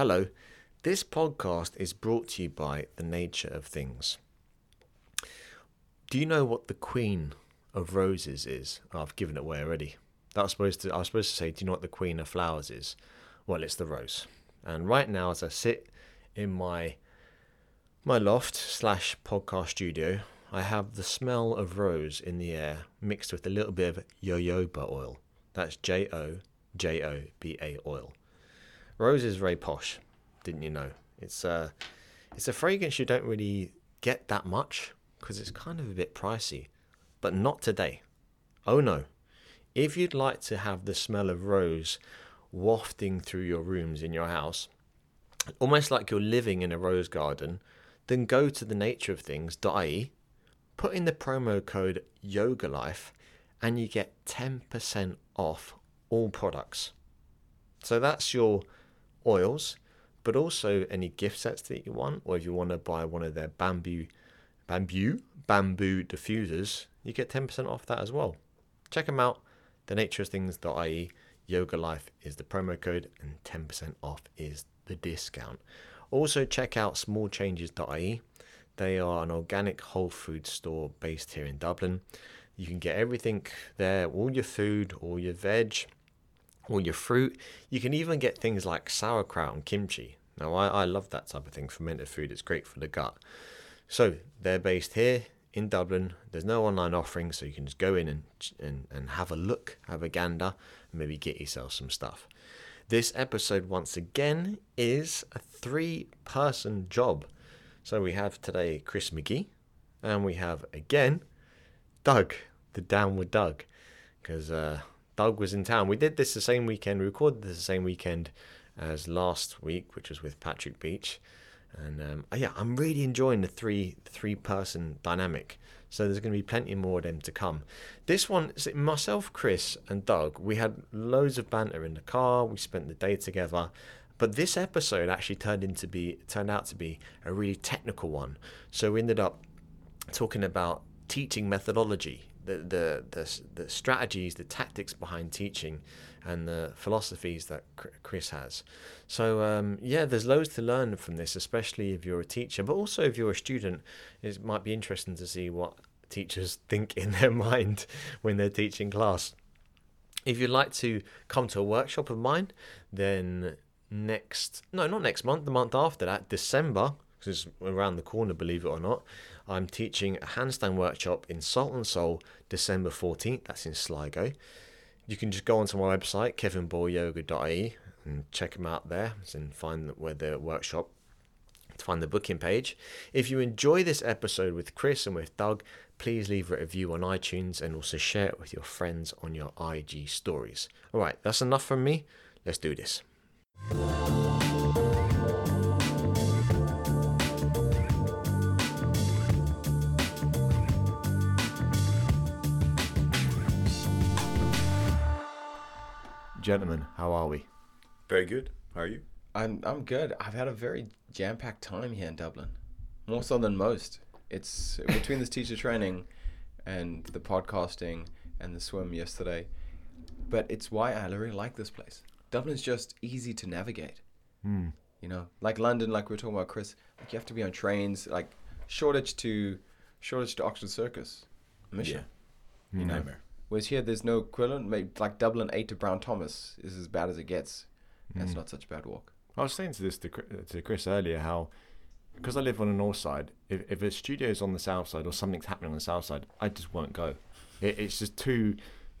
Hello. This podcast is brought to you by The Nature of Things. Do you know what the Queen of Roses is? Oh, I've given it away already. That was supposed to I was supposed to say, do you know what the Queen of Flowers is? Well, it's the rose. And right now as I sit in my my loft slash podcast studio, I have the smell of rose in the air mixed with a little bit of jojoba oil. That's J O J O B A oil. Rose is very posh, didn't you know? It's a it's a fragrance you don't really get that much because it's kind of a bit pricey, but not today. Oh no. If you'd like to have the smell of rose wafting through your rooms in your house, almost like you're living in a rose garden, then go to the nature of things.ie put in the promo code yoga life and you get 10% off all products so that's your oils but also any gift sets that you want or if you want to buy one of their bamboo bamboo bamboo diffusers you get 10% off that as well. Check them out the nature of things.ie yoga life is the promo code and 10% off is the discount. Also check out smallchanges.ie they are an organic whole food store based here in Dublin. You can get everything there, all your food, all your veg, all your fruit. You can even get things like sauerkraut and kimchi. Now, I, I love that type of thing, fermented food. It's great for the gut. So, they're based here in Dublin. There's no online offering, so you can just go in and, and, and have a look, have a gander, and maybe get yourself some stuff. This episode, once again, is a three person job. So we have today Chris McGee, and we have again Doug, the Downward Doug, because uh, Doug was in town. We did this the same weekend, we recorded this the same weekend as last week, which was with Patrick Beach. And um, yeah, I'm really enjoying the three three person dynamic. So there's going to be plenty more of them to come. This one, myself, Chris, and Doug, we had loads of banter in the car. We spent the day together, but this episode actually turned into be turned out to be a really technical one. So we ended up talking about teaching methodology, the the the, strategies, the tactics behind teaching, and the philosophies that Chris has. So um, yeah, there's loads to learn from this, especially if you're a teacher, but also if you're a student. It might be interesting to see what teachers think in their mind when they're teaching class. If you'd like to come to a workshop of mine, then next no not next month the month after that december because it's around the corner believe it or not i'm teaching a handstand workshop in salt and soul december 14th that's in sligo. You can just go onto my website kevinballyoga.ie and check them out there and find where the workshop to find the booking page. If you enjoy this episode with chris and with doug please leave a review on itunes and also share it with your friends on your ig stories. All right that's enough from me. Let's do this Gentlemen, how are we? Very good. How are you? I'm I'm good. I've had a very jam-packed time here in Dublin, more so than most. It's between this teacher training and the podcasting and the swim yesterday, but it's why I really like this place. Dublin's just easy to navigate. Mm. You know, like London, like we were talking about, Chris. Like you have to be on trains, like Shoreditch to Shoreditch to Oxford Circus, mission. Yeah. You know. Nightmare. Whereas here, there's no equivalent. Maybe like Dublin eight to Brown Thomas is as bad as it gets. Mm. It's not such a bad walk. I was saying to this to, to Chris earlier how because I live on the north side, if, if a studio is on the south side or something's happening on the south side, I just won't go. It, it's just too.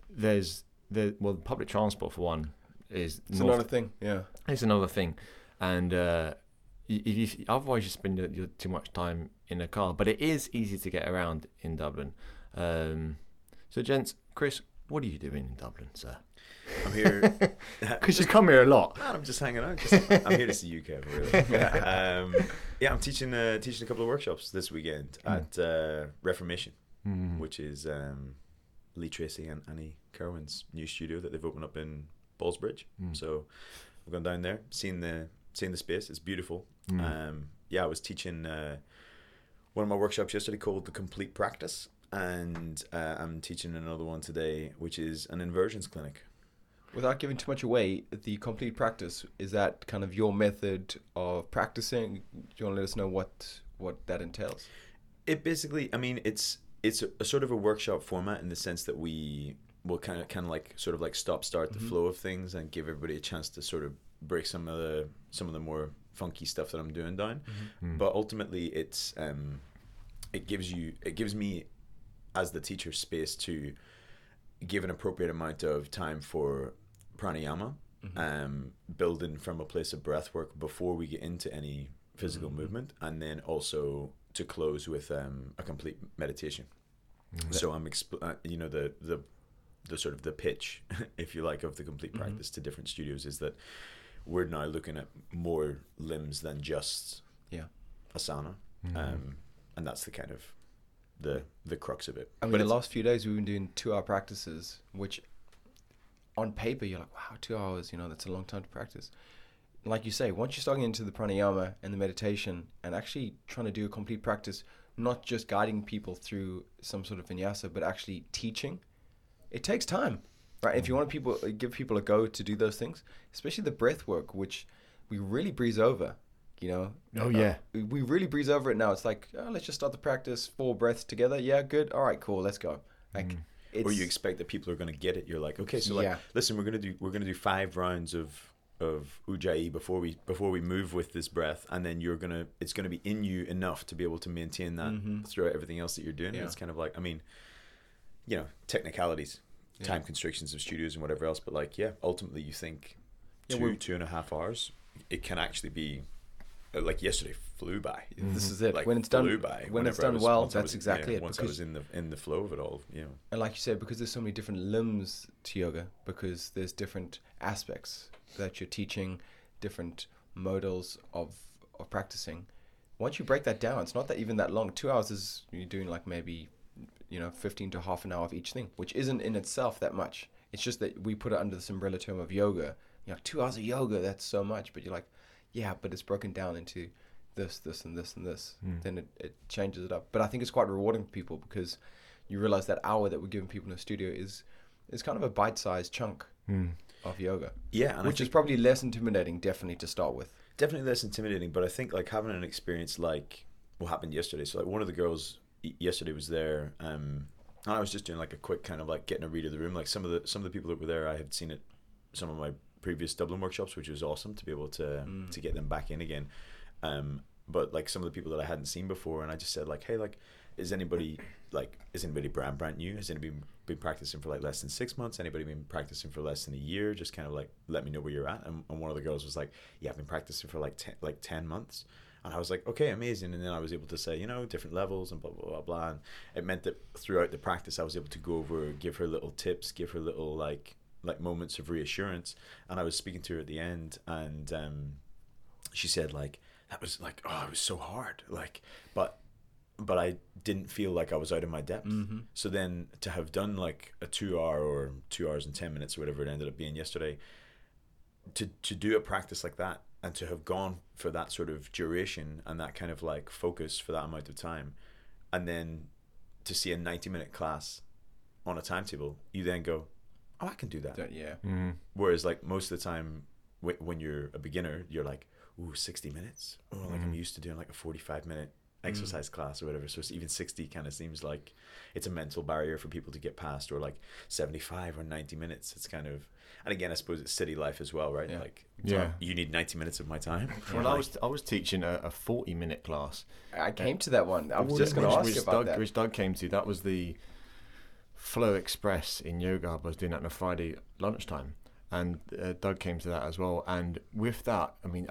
There's the well, public transport for one is it's north, another thing. Yeah, it's another thing, and uh, you, otherwise you spend your, your, too much time in a car. But it is easy to get around in Dublin. Um, so, gents, Chris, what are you doing in Dublin, sir? I'm here because you come here a lot. Man, I'm just hanging out. Just, I'm here to see you, Kev. Really. um, yeah, I'm teaching uh, teaching a couple of workshops this weekend mm. at uh, Reformation, mm. which is um, Lee Tracy and Annie Kerwin's new studio that they've opened up in Ballsbridge. Mm. So I've gone down there, seen the seen the space. It's beautiful. Mm. Um, yeah, I was teaching uh, one of my workshops yesterday called the Complete Practice, and uh, I'm teaching another one today, which is an inversions clinic. Without giving too much away, the complete practice is that kind of your method of practicing. Do you want to let us know what what that entails? It basically, I mean, it's it's a, a sort of a workshop format in the sense that we will kind of kind of like sort of like stop start the Mhm. flow of things and give everybody a chance to sort of break some of the some of the more funky stuff that I'm doing down. Mm. But ultimately, it's um, it gives you it gives me as the teacher space to give an appropriate amount of time for pranayama, Mhm. um, building from a place of breath work before we get into any physical Mhm. movement, and then also to close with um, a complete meditation. Mm. So I'm, expl- uh, you know, the the the sort of the pitch, if you like, of the complete Mhm. practice to different studios is that we're now looking at more limbs than just Yeah. asana, Mm. um, and that's the kind of the the crux of it. I mean, But the last few days we've been doing two-hour practices, which on paper you're like, wow, two hours, you know, that's a long time to practice. Like you say, once you're starting into the pranayama and the meditation, and actually trying to do a complete practice, not just guiding people through some sort of vinyasa, but actually teaching, it takes time, right? If you want people, give people a go to do those things, especially the breath work, which we really breeze over. You know, Oh, yeah. we- we really breeze over it now. It's like, oh, let's just start the practice, four breaths together. Yeah, good. All right, cool. Let's go. Like, Mm. it's, or you expect that people are going to get it. You're like, okay, so like, Yeah. listen, we're gonna do we're gonna do five rounds of of ujjayi before we before we move with this breath, and then you're gonna it's gonna be in you enough to be able to maintain that Mhm. throughout everything else that you're doing. Yeah. it's kind of like, I mean, you know, technicalities, Yeah. time constrictions of studios and whatever else, but like, yeah, ultimately you think Yeah, two two and a half hours, it can actually be. Uh, Like yesterday flew by. this is it. Like when it's done, by. when it's whenever I done was- well, that's was- exactly yeah, it. Once I Because, was in the in the flow of it all, you know. and like you said, because there's so many different limbs to yoga, because there's different aspects that you're teaching, different modals of of practicing. Once you break that down, it's not that even that long. Two hours is you're doing like maybe, you know, fifteen to half an hour of each thing, which isn't in itself that much. It's just that we put it under this umbrella term of yoga. You're like two hours of yoga, that's so much. But you're like, yeah, but it's broken down into this, this, and this, and this. Mm. Then it, it changes it up. But I think it's quite rewarding for people because you realize that hour that we're giving people in the studio is is kind of a bite-sized chunk Mm. of yoga, Yeah, and which is probably less intimidating, definitely to start with. definitely less intimidating but i think like having an experience like what happened yesterday so like one of the girls yesterday was there um and i was just doing like a quick kind of like getting a read of the room like some of the some of the people that were there i had seen it some of my previous dublin workshops which was awesome to be able to Mm. to get them back in again. Um but like some of the people that i hadn't seen before and i just said like hey like is anybody like is anybody brand brand new? Has anybody been practicing for like less than six months? Anybody been practicing for less than a year? Just kind of like let me know where you're at. And, and one of the girls was like yeah i've been practicing for like 10 like 10 months. And i was like okay amazing. And then i was able to say you know different levels and blah blah blah blah. And it meant that throughout the practice i was able to go over give her little tips give her little like like moments of reassurance and i was speaking to her at the end and um she said like that was like oh it was so hard like but but i didn't feel like i was out of my depth Mm-hmm. so then to have done like a two hour or two hours and 10 minutes or whatever it ended up being yesterday, to, to do a practice like that and to have gone for that sort of duration and that kind of like focus for that amount of time, and then to see a 90 minute class on a timetable, you then go, oh, I can do that. yeah. Mm. Whereas like most of the time wh- when you're a beginner, you're like, ooh, 60 minutes. Oh, like I'm Mhm. used to doing like a 45 minute exercise class or whatever. So it's even 60 kind of seems like it's a mental barrier for people to get past or like 75 or 90 minutes. It's kind of, and again, I suppose it's city life as well, right? Yeah. Like, Yeah. you need 90 minutes of my time. Well, I was I was teaching a, a forty minute class. I came to that one. I was just going to ask which you about Doug, that. Which Doug came to. That was the Flow Express in Yoga I was doing that on a Friday lunchtime, and uh, Doug came to that as well. And with that, I mean,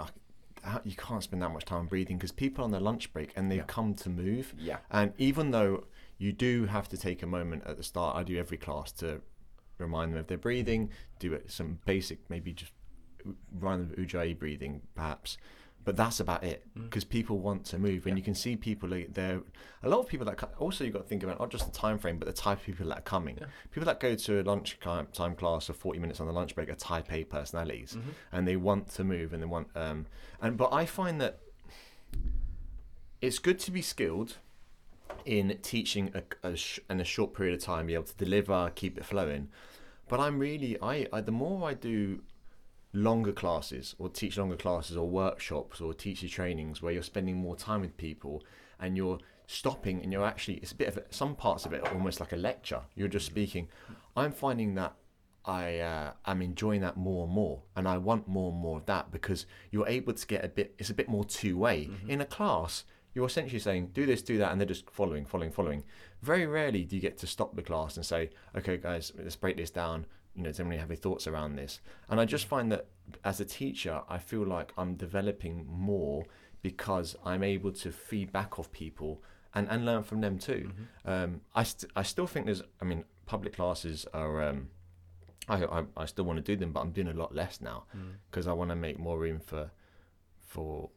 I, you can't spend that much time breathing because people on their lunch break and they've Yeah. come to move. Yeah. And even though you do have to take a moment at the start, I do every class to remind them of their breathing, do it some basic, maybe just run the Ujjayi breathing, perhaps. But that's about it Mm. because people want to move, and Yeah. you can see people. like, There, a lot of people that also you've got to think about not just the time frame, but the type of people that are coming. Yeah. People that go to a lunch time class of forty minutes on the lunch break are Type A personalities, Mhm. and they want to move and they want um and but I find that it's good to be skilled in teaching a, a sh- in a short period of time, be able to deliver, keep it flowing. but I'm really I, I the more I do longer classes or teach longer classes or workshops or teacher trainings where you're spending more time with people and you're stopping and you're actually it's a bit of a, some parts of it are almost like a lecture. You're just speaking. I'm finding that i uh, am enjoying that more and more and i want more and more of that because you're able to get a bit it's a bit more two-way. In a class you're essentially saying do this do that and they're just following following following. Very rarely do you get to stop the class and say okay guys let's break this down you know does anybody have any thoughts around this and i just find that as a teacher i feel like i'm developing more because i'm able to feed back off people and, and learn from them too um, I, st- I still think there's i mean public classes are um, I, I, I still want to do them but i'm doing a lot less now because i want to make more room for for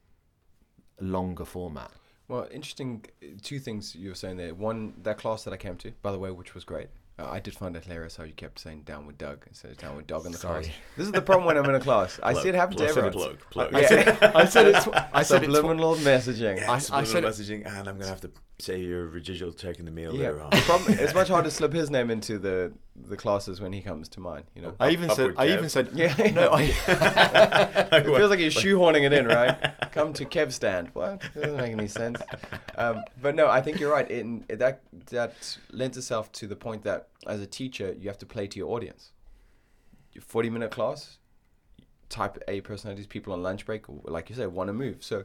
longer format Well, interesting. uh, Two things you were saying there. One, that class that I came to, by the way, which was great. I did find it hilarious how you kept saying "down with Doug" instead of "down with dog" in the class. Sorry. This is the problem when I'm in a class. I see it happen to everyone. Plug, plug. I I said, I said it. Tw- I said Subliminal messaging. Yeah, I- I subliminal said it- messaging, and I'm gonna have to say your residual check in the mail Yeah, later on. the problem, it's much harder to slip his name into the the classes when he comes to mine. You know, I even said. Upward I Kev. even said. Yeah. No. I, it feels like you're shoehorning it in, right? Come to Kev stand. What? It doesn't make any sense. Um, but no, I think you're right. In that that lends itself to the point that as a teacher, you have to play to your audience. Your 40 minute class, type A personalities, people on lunch break, like you said, want to move. So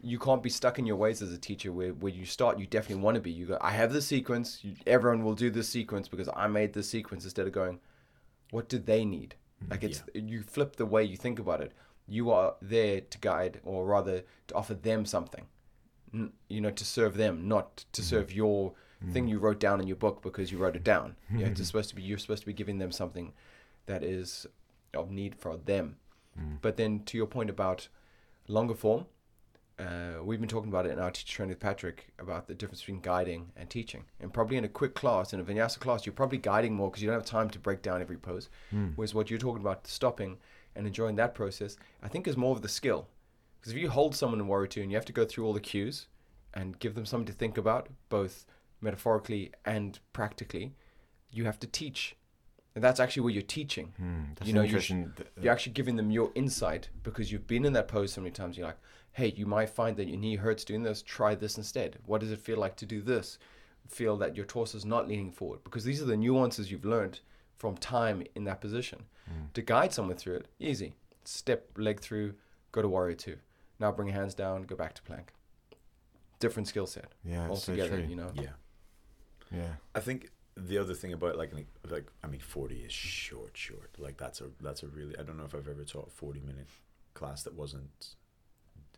you can't be stuck in your ways as a teacher. Where where you start, you definitely want to be. You go, I have the sequence. You, everyone will do this sequence because I made this sequence. Instead of going, what do they need? Mm-hmm. Like it's you flip the way you think about it. You are there to guide, or rather, to offer them something. You know, to serve them, not to mm-hmm. serve your mm-hmm. thing you wrote down in your book because you wrote it down. Yeah, it's supposed to be you're supposed to be giving them something that is of need for them. Mm. But then to your point about longer form, uh, we've been talking about it in our teacher training with Patrick about the difference between guiding and teaching. And probably in a quick class, in a vinyasa class, you're probably guiding more because you don't have time to break down every pose. Hmm. Whereas what you're talking about, stopping and enjoying that process, I think is more of the skill. Because if you hold someone in Warrior 2 and you have to go through all the cues and give them something to think about, both metaphorically and practically, you have to teach. And that's actually what you're teaching. Hmm, that's you know, you're, uh, you're actually giving them your insight because you've been in that pose so many times. You're like, hey, you might find that your knee hurts doing this. Try this instead. What does it feel like to do this? Feel that your torso is not leaning forward because these are the nuances you've learned from time in that position. Mm. To guide someone through it, easy. Step leg through, go to warrior two. Now bring hands down, go back to plank. Different skill set Yeah, it's so altogether. true. you know. Yeah, Yeah. I think the other thing about like like- like I mean forty is short, short. Like that's a that's a really I don't know if I've ever taught a forty minute class that wasn't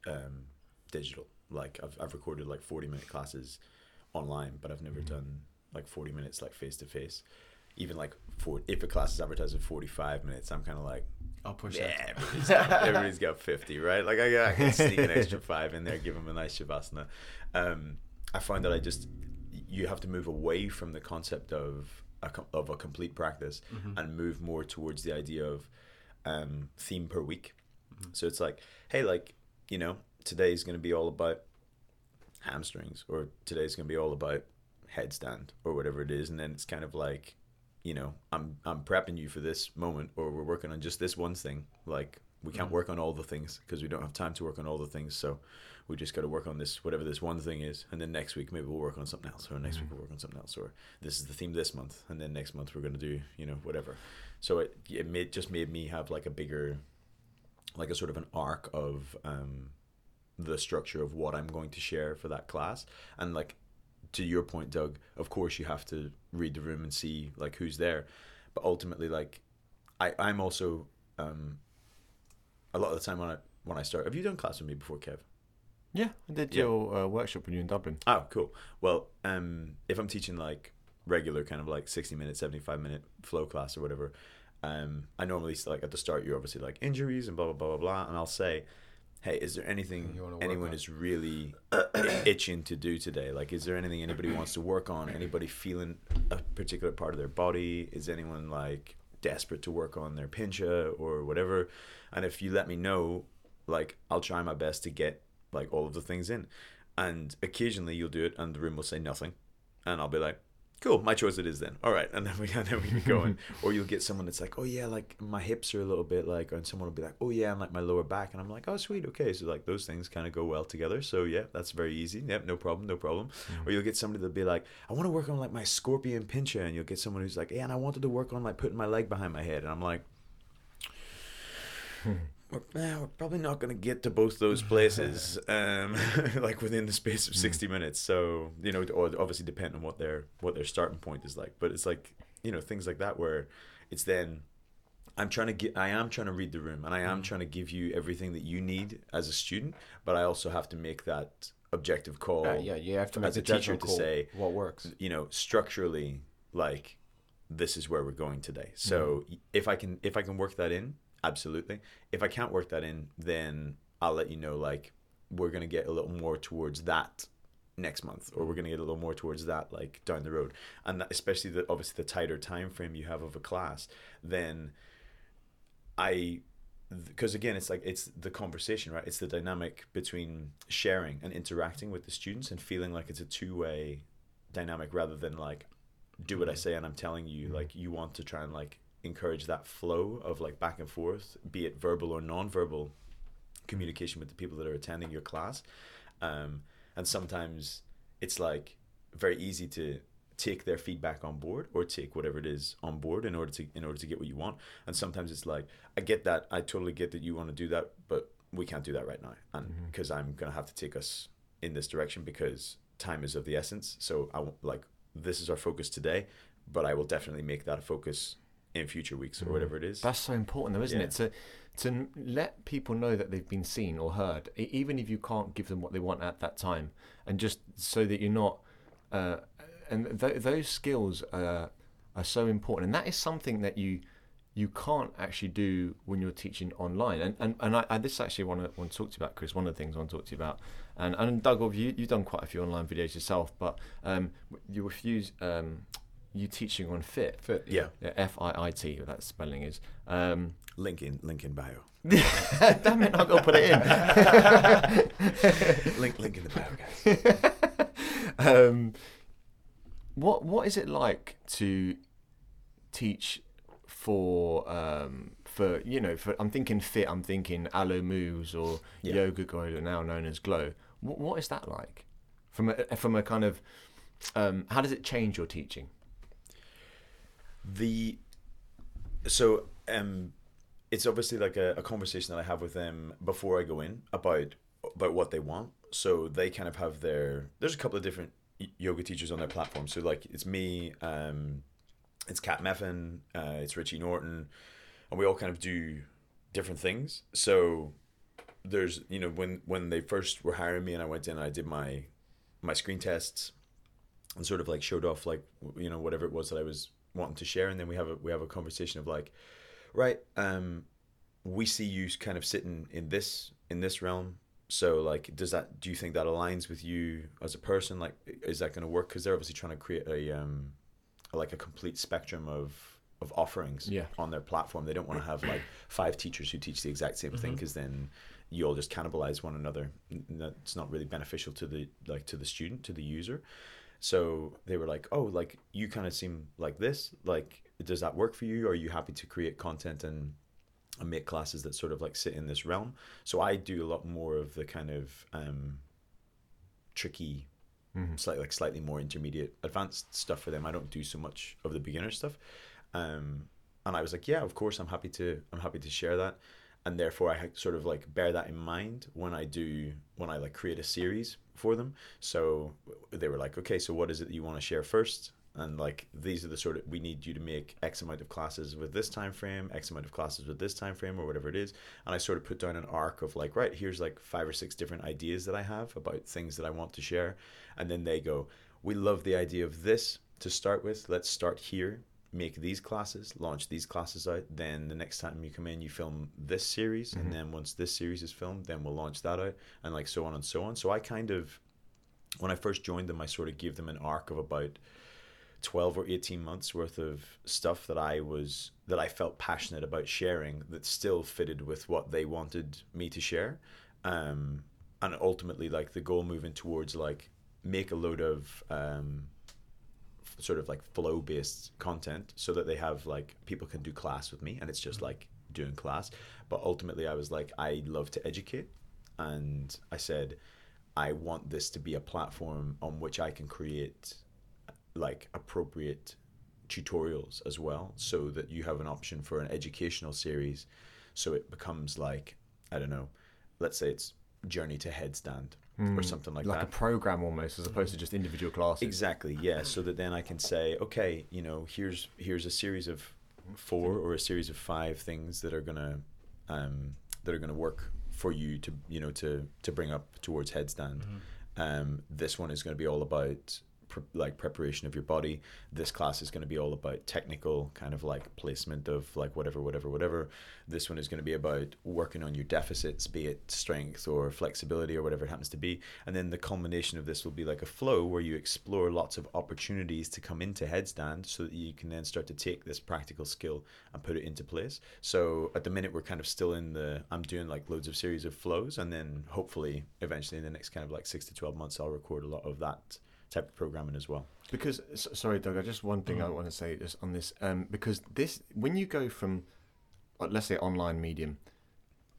um, digital. Like I've I've recorded like forty minute classes online, but I've never done like forty minutes like face to face. Even like for if a class is advertised at forty five minutes, I'm kind of like I'll push yeah, that. everybody's got, everybody's got 50, right? Like, I, I can sneak an extra five in there, give them a nice Shavasana. Um, I find that I just, you have to move away from the concept of a, of a complete practice and move more towards the idea of um, theme per week. So it's like, hey, like, you know, today's going to be all about hamstrings or today's going to be all about headstand or whatever it is. And then it's kind of like, you know, I'm I'm prepping you for this moment, or we're working on just this one thing. Like we can't mm. work on all the things because we don't have time to work on all the things. So we just got to work on this whatever this one thing is, and then next week maybe we'll work on something else, or next week mm. we'll work on something else, or this is the theme this month, and then next month we're gonna do you know whatever. So it it made just made me have like a bigger, like a sort of an arc of um, the structure of what I'm going to share for that class, and like to your point, Doug, of course you have to read the room and see like who's there, but ultimately, like, I I'm also um, a lot of the time when I when I start. Have you done class with me before, Kev? Yeah, I did Yeah. your uh, workshop when you were in Dublin. Oh, cool. Well, um, if I'm teaching like regular kind of like 60 minute, 75 minute flow class or whatever, um, I normally like at the start you're obviously like injuries and blah blah blah blah blah, and I'll say, hey, is there anything You wanna work anyone on? is really itching to do today? Like, is there anything anybody wants to work on? Anybody feeling a particular part of their body? Is anyone like desperate to work on their pincha or whatever? And if you let me know, like, I'll try my best to get like all of the things in. And occasionally you'll do it, and the room will say nothing, and I'll be like, cool, my choice it is then. All right, and then we and then we get going. or you'll get someone that's like, oh yeah, like my hips are a little bit like, and someone will be like, oh yeah, and like my lower back, and I'm like, oh sweet, okay, so like those things kind of go well together. So yeah, that's very easy. Yep, no problem, no problem. Mm-hmm. Or you'll get somebody that'll be like, I want to work on like my scorpion pincha, and you'll get someone who's like, yeah, and I wanted to work on like putting my leg behind my head, and I'm like. Hmm. We're, eh, we're probably not going to get to both those places um, like within the space of 60 minutes. So you know or obviously depending on what their what their starting point is like. But it's like you know things like that where it's then i'm trying to get i am trying to read the room and i am trying to give you everything that you need as a student but i also have to make that objective call Uh, yeah, you have to as make a a teacher to say what works. you know structurally like this is where we're going today. So if i can if i can work that in absolutely. If i can't work that in then i'll let you know like we're going to get a little more towards that next month or we're going to get a little more towards that like down the road. And that, especially the obviously the tighter time frame you have of a class then i because again it's like it's the conversation right? It's the dynamic between sharing and interacting with the students and feeling like it's a two-way dynamic rather than like do what i mm-hmm. say and i'm telling you mm-hmm. like you want to try and like encourage that flow of like back and forth be it verbal or non-verbal communication with the people that are attending your class. Um, and sometimes it's like very easy to take their feedback on board or take whatever it is on board in order to in order to get what you want. And sometimes it's like i get that i totally get that you want to do that but we can't do that right now. And because i'm going to have to take us in this direction because time is of the essence. So i like this is our focus today but i will definitely make that a focus in future weeks or whatever it is That's so important, though, isn't Yeah. it? To to let people know that they've been seen or heard, even if you can't give them what they want at that time, and just so that you're not. Uh, and th- those skills uh, are so important, and that is something that you you can't actually do when you're teaching online. And and, and I, I this is actually want to want to talk to you about, Chris. One of the things I want to talk to you about, and and Doug, you you've done quite a few online videos yourself, but um, you refuse um, you teaching on Fiit. Fiit. yeah Yeah, F I I T. That spelling is. Um, link in link in bio damn it! I'm gonna put it in. link link in the bio guys um, what What is it like to teach for um, for you know for I'm thinking Fiit. I'm thinking Alo Moves or Yeah. YogaGlo, now known as Glo. What What is that like? From a from a kind of um, how does it change your teaching? The so um it's obviously like a, a conversation that I have with them before I go in about about what they want. So they kind of have their there's a couple of different yoga teachers on their platform. So like it's me, um, it's Kat Meffin, uh, it's Richie Norton, and we all kind of do different things. So there's you know when when they first were hiring me and I went in and I did my my screen tests and sort of like showed off like you know whatever it was that I was wanting to share and then we have a we have a conversation of like right um we see you kind of sitting in this in this realm. So like does that do you think that aligns with you as a person? Like is that going to work? Because they're obviously trying to create a um like a complete spectrum of of offerings Yeah. on their platform. They don't want to have like five teachers who teach the exact same thing because then you all just cannibalize one another. That's not really beneficial to the like to the student to the user so they were like oh like you kind of seem like this like does that work for you? Are you happy to create content and and make classes that sort of like sit in this realm? So i do a lot more of the kind of um tricky slightly like slightly more intermediate advanced stuff for them. I don't do so much of the beginner stuff. Um and i was like yeah of course i'm happy to i'm happy to share that. And therefore i sort of like bear that in mind when i do when i like create a series for them. So they were like okay so what is it that you want to share first? And like these are the sort of we need you to make x amount of classes with this time frame x amount of classes with this time frame or whatever it is. And i sort of put down an arc of like right here's like five or six different ideas that i have about things that i want to share. And then they go we love the idea of this to start with. Let's start here make these classes launch these classes out then the next time you come in you film this series and then once this series is filmed then we'll launch that out and like so on and so on. So i kind of when i first joined them i sort of gave them an arc of about 12 or 18 months worth of stuff that I was that I felt passionate about sharing that still fitted with what they wanted me to share. Um and ultimately like the goal moving towards like make a load of um sort of like flow based content so that they have like people can do class with me and it's just mm-hmm. like doing class. But ultimately i was like i love to educate and i said i want this to be a platform on which i can create like appropriate tutorials as well so that you have an option for an educational series. So it becomes like i don't know let's say it's journey to headstand or something like, like that Like a program almost, as opposed to just individual classes. Exactly, yeah. So that then I can say, okay, you know, here's here's a series of four or a series of five things that are gonna um, that are gonna work for you to you know to to bring up towards headstand. Um, this one is going to be all about like preparation of your body. This class is going to be all about technical kind of like placement of like whatever, whatever, whatever. This one is going to be about working on your deficits, be it strength or flexibility or whatever it happens to be. And then the culmination of this will be like a flow where you explore lots of opportunities to come into headstand so that you can then start to take this practical skill and put it into place. So at the minute, we're kind of still in the, I'm doing like loads of series of flows. And then hopefully, eventually, in the next kind of like six to 12 months, I'll record a lot of that type of programming as well. Because sorry, Doug, I just one thing I want to say just on this, um, because this when you go from, uh, let's say, online medium,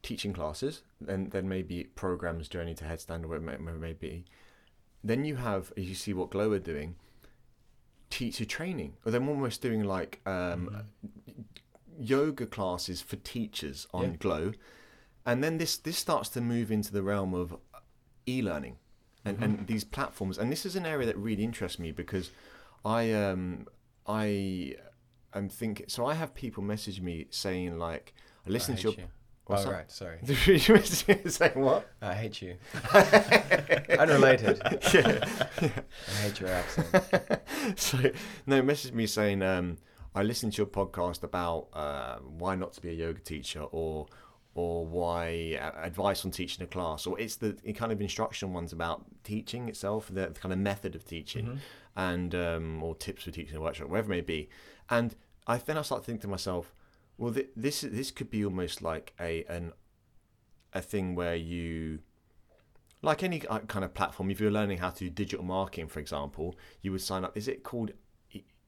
teaching classes, then then maybe programs, journey to headstand, or whatever it may, may be, then you have as you see what Glo are doing, teacher training, or they're almost doing like um, yoga classes for teachers on Yeah. Glo, and then this this starts to move into the realm of e-learning and, and these platforms and this is an area that really interests me because i um i am thinking so i have people message me saying like i listen I to your you. What's oh, that? right. Sorry. You message me saying what I hate you. Unrelated. yeah, I hate your accent. so no message me saying um i listened to your podcast about uh, why not to be a yoga teacher or or why uh, advice on teaching a class or it's the kind of instruction ones about teaching itself the kind of method of teaching and um, or tips for teaching a workshop whatever it may be. And i then i start thinking to myself well th- this this could be almost like a an a thing where you like any uh, kind of platform if you're learning how to do digital marketing for example you would sign up. Is it called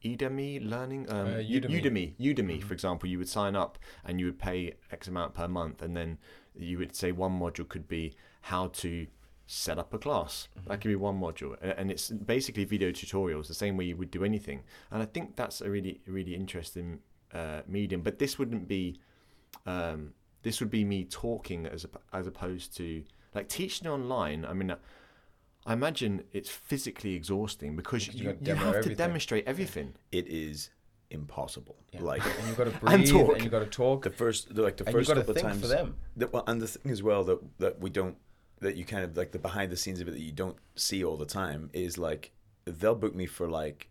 Udemy learning um, Uh, Udemy. Udemy Udemy for example you would sign up and you would pay x amount per month and then you would say one module could be how to set up a class that could be one module and it's basically video tutorials the same way you would do anything and i think that's a really really interesting uh, medium but this wouldn't be um, this would be me talking as as opposed to like teaching online. I mean, uh, I imagine it's physically exhausting because Because you you, you demo have to demonstrate everything. It is impossible. Yeah. Like and you've got to And breathe, talk. and you've got to talk, the first, like the and first got couple of times for them. The, well, and the thing as well that that we don't that you kind of like the behind the scenes of it that you don't see all the time is like they'll book me for like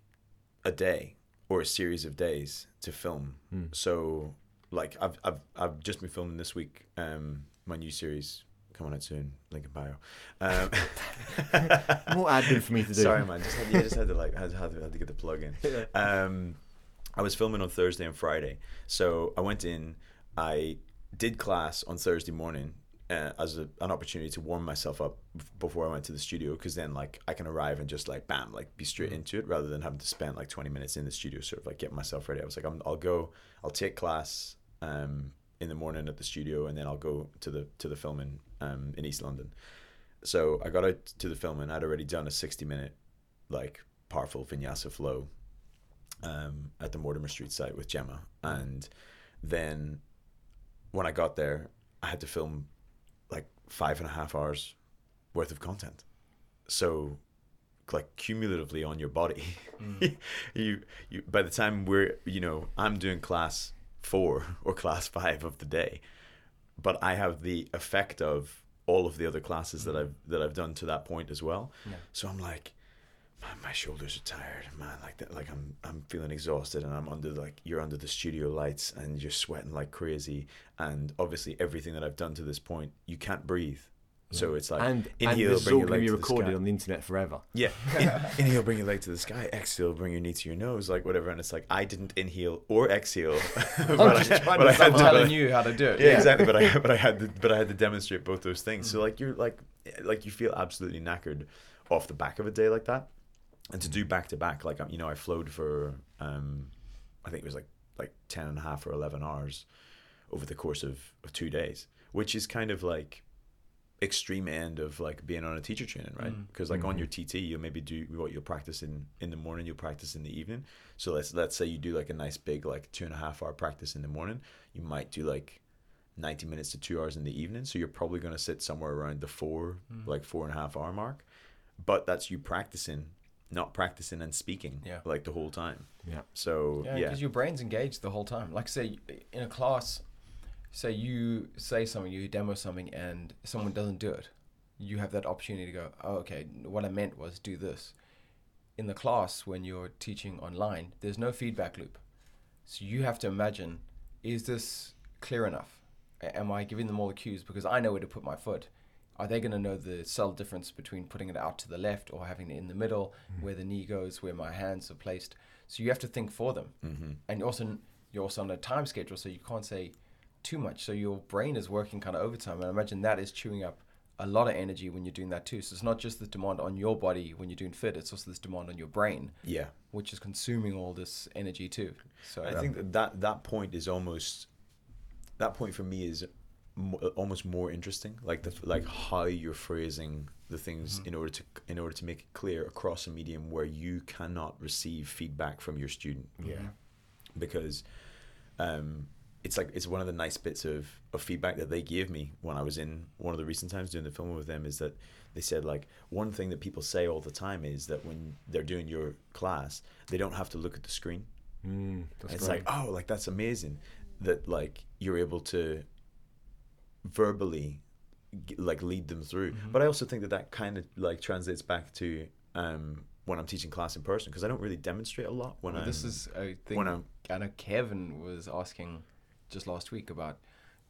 a day or a series of days to film. Hmm. So like I've I've I've just been filming this week um my new series coming out soon link in bio. Um, More admin for me to do. Sorry, man. Just had, yeah, just had to like had, had, to, had to get the plug in. Um, I was filming on Thursday and Friday, so I went in. I did class on Thursday morning uh, as a, an opportunity to warm myself up before I went to the studio, because then like I can arrive and just like bam, like be straight into it, rather than having to spend like twenty minutes in the studio, sort of like getting myself ready. I was like, I'm, I'll go, I'll take class um, in the morning at the studio, and then I'll go to the to the filming um, in East London. So I got out to the film and I'd already done a sixty minute like powerful vinyasa flow um, at the Mortimer Street site with Gemma, and then when I got there, I had to film like five and a half hours worth of content. So, like cumulatively on your body, you you by the time we're you know I'm doing class four or class five of the day, but I have the effect of all of the other classes that mm. I've that I've done to that point as well. Yeah. So I'm like, man, my shoulders are tired, man. Like that, like I'm I'm feeling exhausted, and I'm under like you're under the studio lights, and you're sweating like crazy, and obviously everything that I've done to this point, you can't breathe. So it's like and, and inhale, this is bring all your going to leg be to the recorded sky. on the internet forever. Yeah. In, inhale, bring your leg to the sky. Exhale, bring your knee to your nose, like whatever. And it's like I didn't inhale or exhale. but just I, trying but to I had I'm to- telling you how to do it. yeah, exactly. But I but I had to but I had to demonstrate both those things. So like you're like like you feel absolutely knackered off the back of a day like that. and to do back to back, like um, you know, I flowed for um, I think it was like like 10 and a half or eleven hours over the course of, of two days, which is kind of like extreme end of like being on a teacher training, right? Mm. Because like on your TT, you'll maybe do what you'll practice in in the morning, you'll practice in the evening. So let's let's say you do like a nice big like two and a half hour practice in the morning, you might do like 90 minutes to two hours in the evening. So you're probably going to sit somewhere around the four, Mm. like four and a half hour mark. But that's you practicing, not practicing and speaking Yeah. like the whole time. Yeah. So Yeah, yeah, because your brain's engaged the whole time. Like say in a class, say you say something, you demo something, and someone doesn't do it, you have that opportunity to go, oh, okay, what I meant was do this. In the class, when you're teaching online, there's no feedback loop, so you have to imagine, is this clear enough? Am I giving them all the cues because I know where to put my foot? Are they going to know the subtle difference between putting it out to the left or having it in the middle, where the knee goes, where my hands are placed? So you have to think for them hmm and also you're also on a time schedule, so you can't say too much. So your brain is working kind of overtime, and I imagine that is chewing up a lot of energy when you're doing that too. So it's not just the demand on your body when you're doing Fiit; it's also this demand on your brain, yeah. which is consuming all this energy too. So I think that, that that point is almost that point for me is mo- almost more interesting. Like the like how you're phrasing the things in order to in order to make it clear across a medium where you cannot receive feedback from your student Yeah. because um, it's like it's one of the nice bits of, of feedback that they gave me when I was in one of the recent times doing the film with them is that they said like one thing that people say all the time is that when they're doing your class they don't have to look at the screen Mm, that's it's great. like oh like that's amazing that like you're able to verbally like lead them through Mhm. but i also think that that kind of like translates back to um when i'm teaching class in person because i don't really demonstrate a lot when Well, i'm this is a thing. when i'm I know Kevin was asking just last week about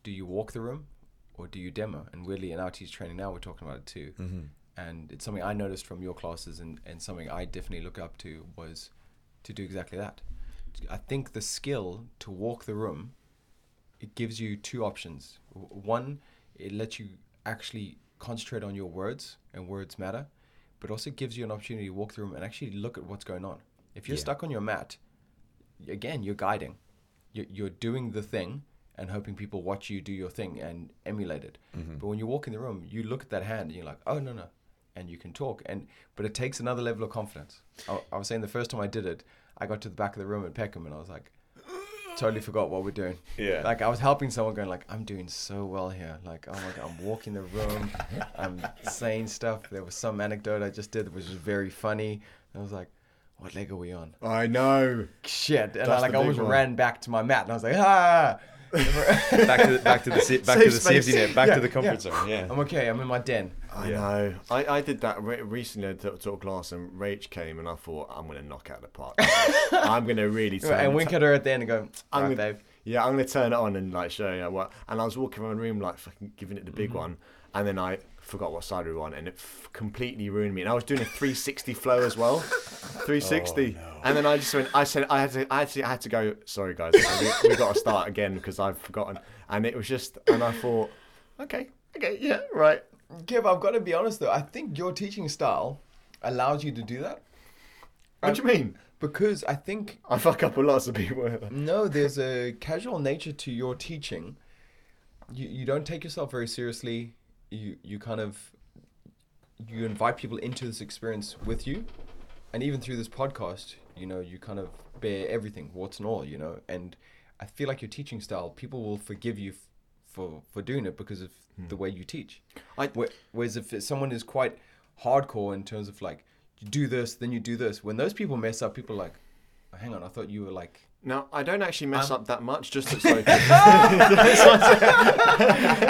do you walk the room or do you demo? And weirdly, in our teacher training now, we're talking about it too. Mhm. and it's something I noticed from your classes and, and something I definitely look up to was to do exactly that. I think the skill to walk the room, it gives you two options. One, it lets you actually concentrate on your words and words matter, but also gives you an opportunity to walk the room and actually look at what's going on. If you're Yeah. stuck on your mat, again, you're guiding. You're, you're doing the thing and hoping people watch you do your thing and emulate it. Mhm. But when you walk in the room, you look at that hand and you're like, oh no no, and you can talk. And but it takes another level of confidence. I, I was saying the first time I did it, I got to the back of the room at Peckham and I was like, totally forgot what we're doing. yeah Like I was helping someone, going like, I'm doing so well here. Like oh my god, I'm walking the room, I'm saying stuff. There was some anecdote I just did that was just very funny. I was like, what leg are we on? I know. Shit, and I That's like the big one. ran back to my mat and I was like, ah. back to the, back to the sa- back Safe to the space. safety net back Yeah, to the comfort yeah. zone yeah I'm okay. I'm in my den. I Yeah. know. I, I did that re- recently at a talk class, and Rach came, and I thought I'm gonna knock out the park. I'm gonna really. Turn and wink at her at the end and go, I'm right, gonna- babe. Yeah, I'm gonna turn it on and like show you what. And I was walking around the room like fucking giving it the big Mhm. one, and then I forgot what side we were on, and it f- completely ruined me. And I was doing a 360 flow as well, 360. Oh, no. And then I just went. I said I had to. I actually I had to go. Sorry guys, we, we got to start again because I've forgotten. And it was just. And I thought, okay, okay, yeah, right. Kev, I've got to be honest though. I think your teaching style allows you to do that What do you mean? because I think I fuck up a lot of people. no, there's a casual nature to your teaching. You you don't take yourself very seriously. You you kind of you invite people into this experience with you, and even through this podcast, you know, you kind of bear everything, warts and all, you know. And I feel like your teaching style, people will forgive you f- for for doing it because of hmm. the way you teach. I- Whe- Whereas if someone is quite hardcore in terms of like you do this, then you do this. When those people mess up, people are like, "Oh, hang on, I thought you were like. No, I don't actually mess Um, up that much. Just at sorry. I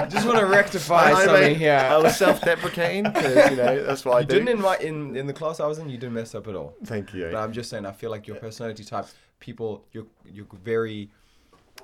just want to rectify I- I something made- here. I was self-deprecating because you know that's what I you do. didn't invite in in the class I was in. You didn't mess up at all. Thank you. But I'm just saying, I feel like your personality type, people, you're you're very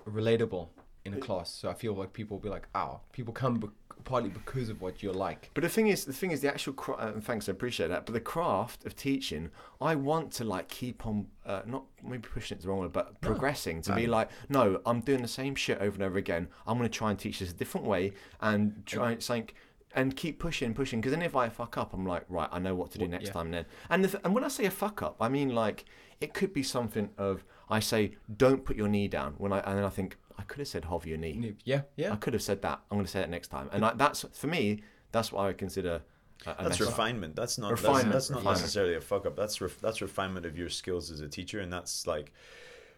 relatable in a class. So I feel like people will be like, "Ow!" People come be- partly because of what you're like. But the thing is, the thing is, the actual cra- uh, and thanks, I appreciate that. But the craft of teaching, I want to like keep on, uh, not maybe pushing it's the wrong way, but progressing to be like, no, I'm doing the same shit over and over again. I'm going to try and teach this a different way and try something and keep pushing, pushing. Because then if I fuck up, I'm like, right, I know what to do What- next yeah. time. Then, and the, th- and when I say a fuck up, I mean like it could be something of I say, don't put your knee down. When I and then I think I could have said hover your knee. Yeah, yeah. I could have said that. I'm going to say it next time. And I, that's for me. That's what I would consider. A, a That's mess up. refinement. That's not Refinement, That's, that's not refinement. necessarily a fuck up. That's ref, that's refinement of your skills as a teacher, and that's like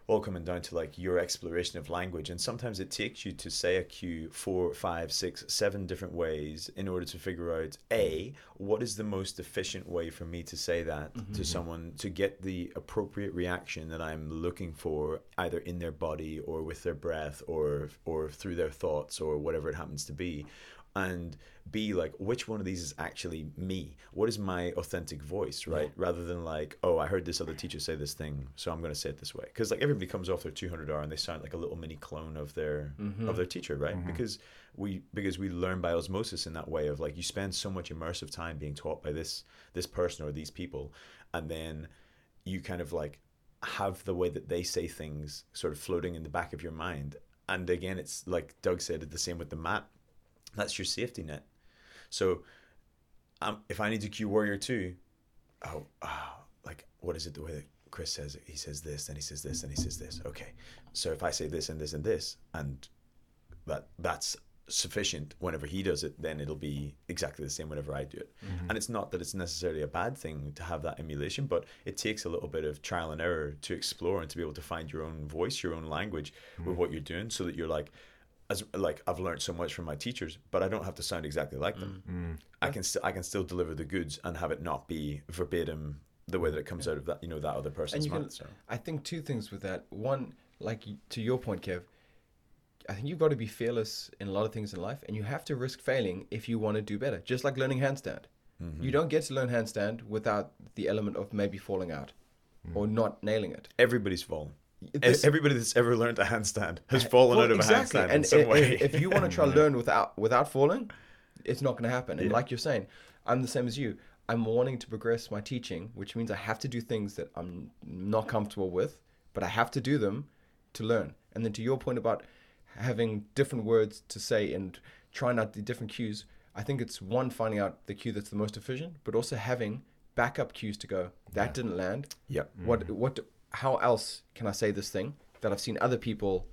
all coming down to like your exploration of language. And sometimes it takes you to say a cue four, five, six, seven different ways in order to figure out a what is the most efficient way for me to say that mm-hmm, to mm-hmm. someone to get the appropriate reaction that I'm looking for, either in their body or with their breath or or through their thoughts or whatever it happens to be and be like which one of these is actually me? What is my authentic voice right? Rather than like oh i heard this other teacher say this thing so i'm going to say it this way. Because like everybody comes off their 200r and they sound like a little mini clone of their mm-hmm. of their teacher right? Mm-hmm. Because we because we learn by osmosis in that way of like you spend so much immersive time being taught by this this person or these people and then you kind of like have the way that they say things sort of floating in the back of your mind. And again it's like doug said it's the same with the mat that's your safety net. So, um, if I need to cue Warrior Two, oh, oh, like what is it the way that Chris says it? He says this, then he says this, and he says this. Okay, so if I say this and this and this, and that that's sufficient whenever he does it, then it'll be exactly the same whenever I do it. Mm-hmm. And it's not that it's necessarily a bad thing to have that emulation, but it takes a little bit of trial and error to explore and to be able to find your own voice, your own language with mm-hmm. what you're doing, so that you're like, as like I've learned so much from my teachers, but I don't have to sound exactly like them. Mm. Mm. I can still I can still deliver the goods and have it not be verbatim the way that it comes out of that you know that other person's you can- mouth. So I think two things with that. One, like to your point, Kev, I think you've got to be fearless in a lot of things in life, and you have to risk failing if you want to do better. Just like learning handstand, Mm-hmm. you don't get to learn handstand without the element of maybe falling out mm. or not nailing it. everybody's fallen. This- Everybody that's ever learned a handstand has eh, fallen Well, out of exactly. a handstand in and some way. if, if you want to try to learn without without falling, it's not going to happen. And like you're saying, I'm the same as you. I'm wanting to progress my teaching, which means I have to do things that I'm not comfortable with, but I have to do them to learn. And then to your point about having different words to say and trying out the different cues, I think it's one finding out the cue that's the most efficient, but also having backup cues to go. That didn't land. Yep. What mm-hmm. what how else can I say this thing that I've seen other people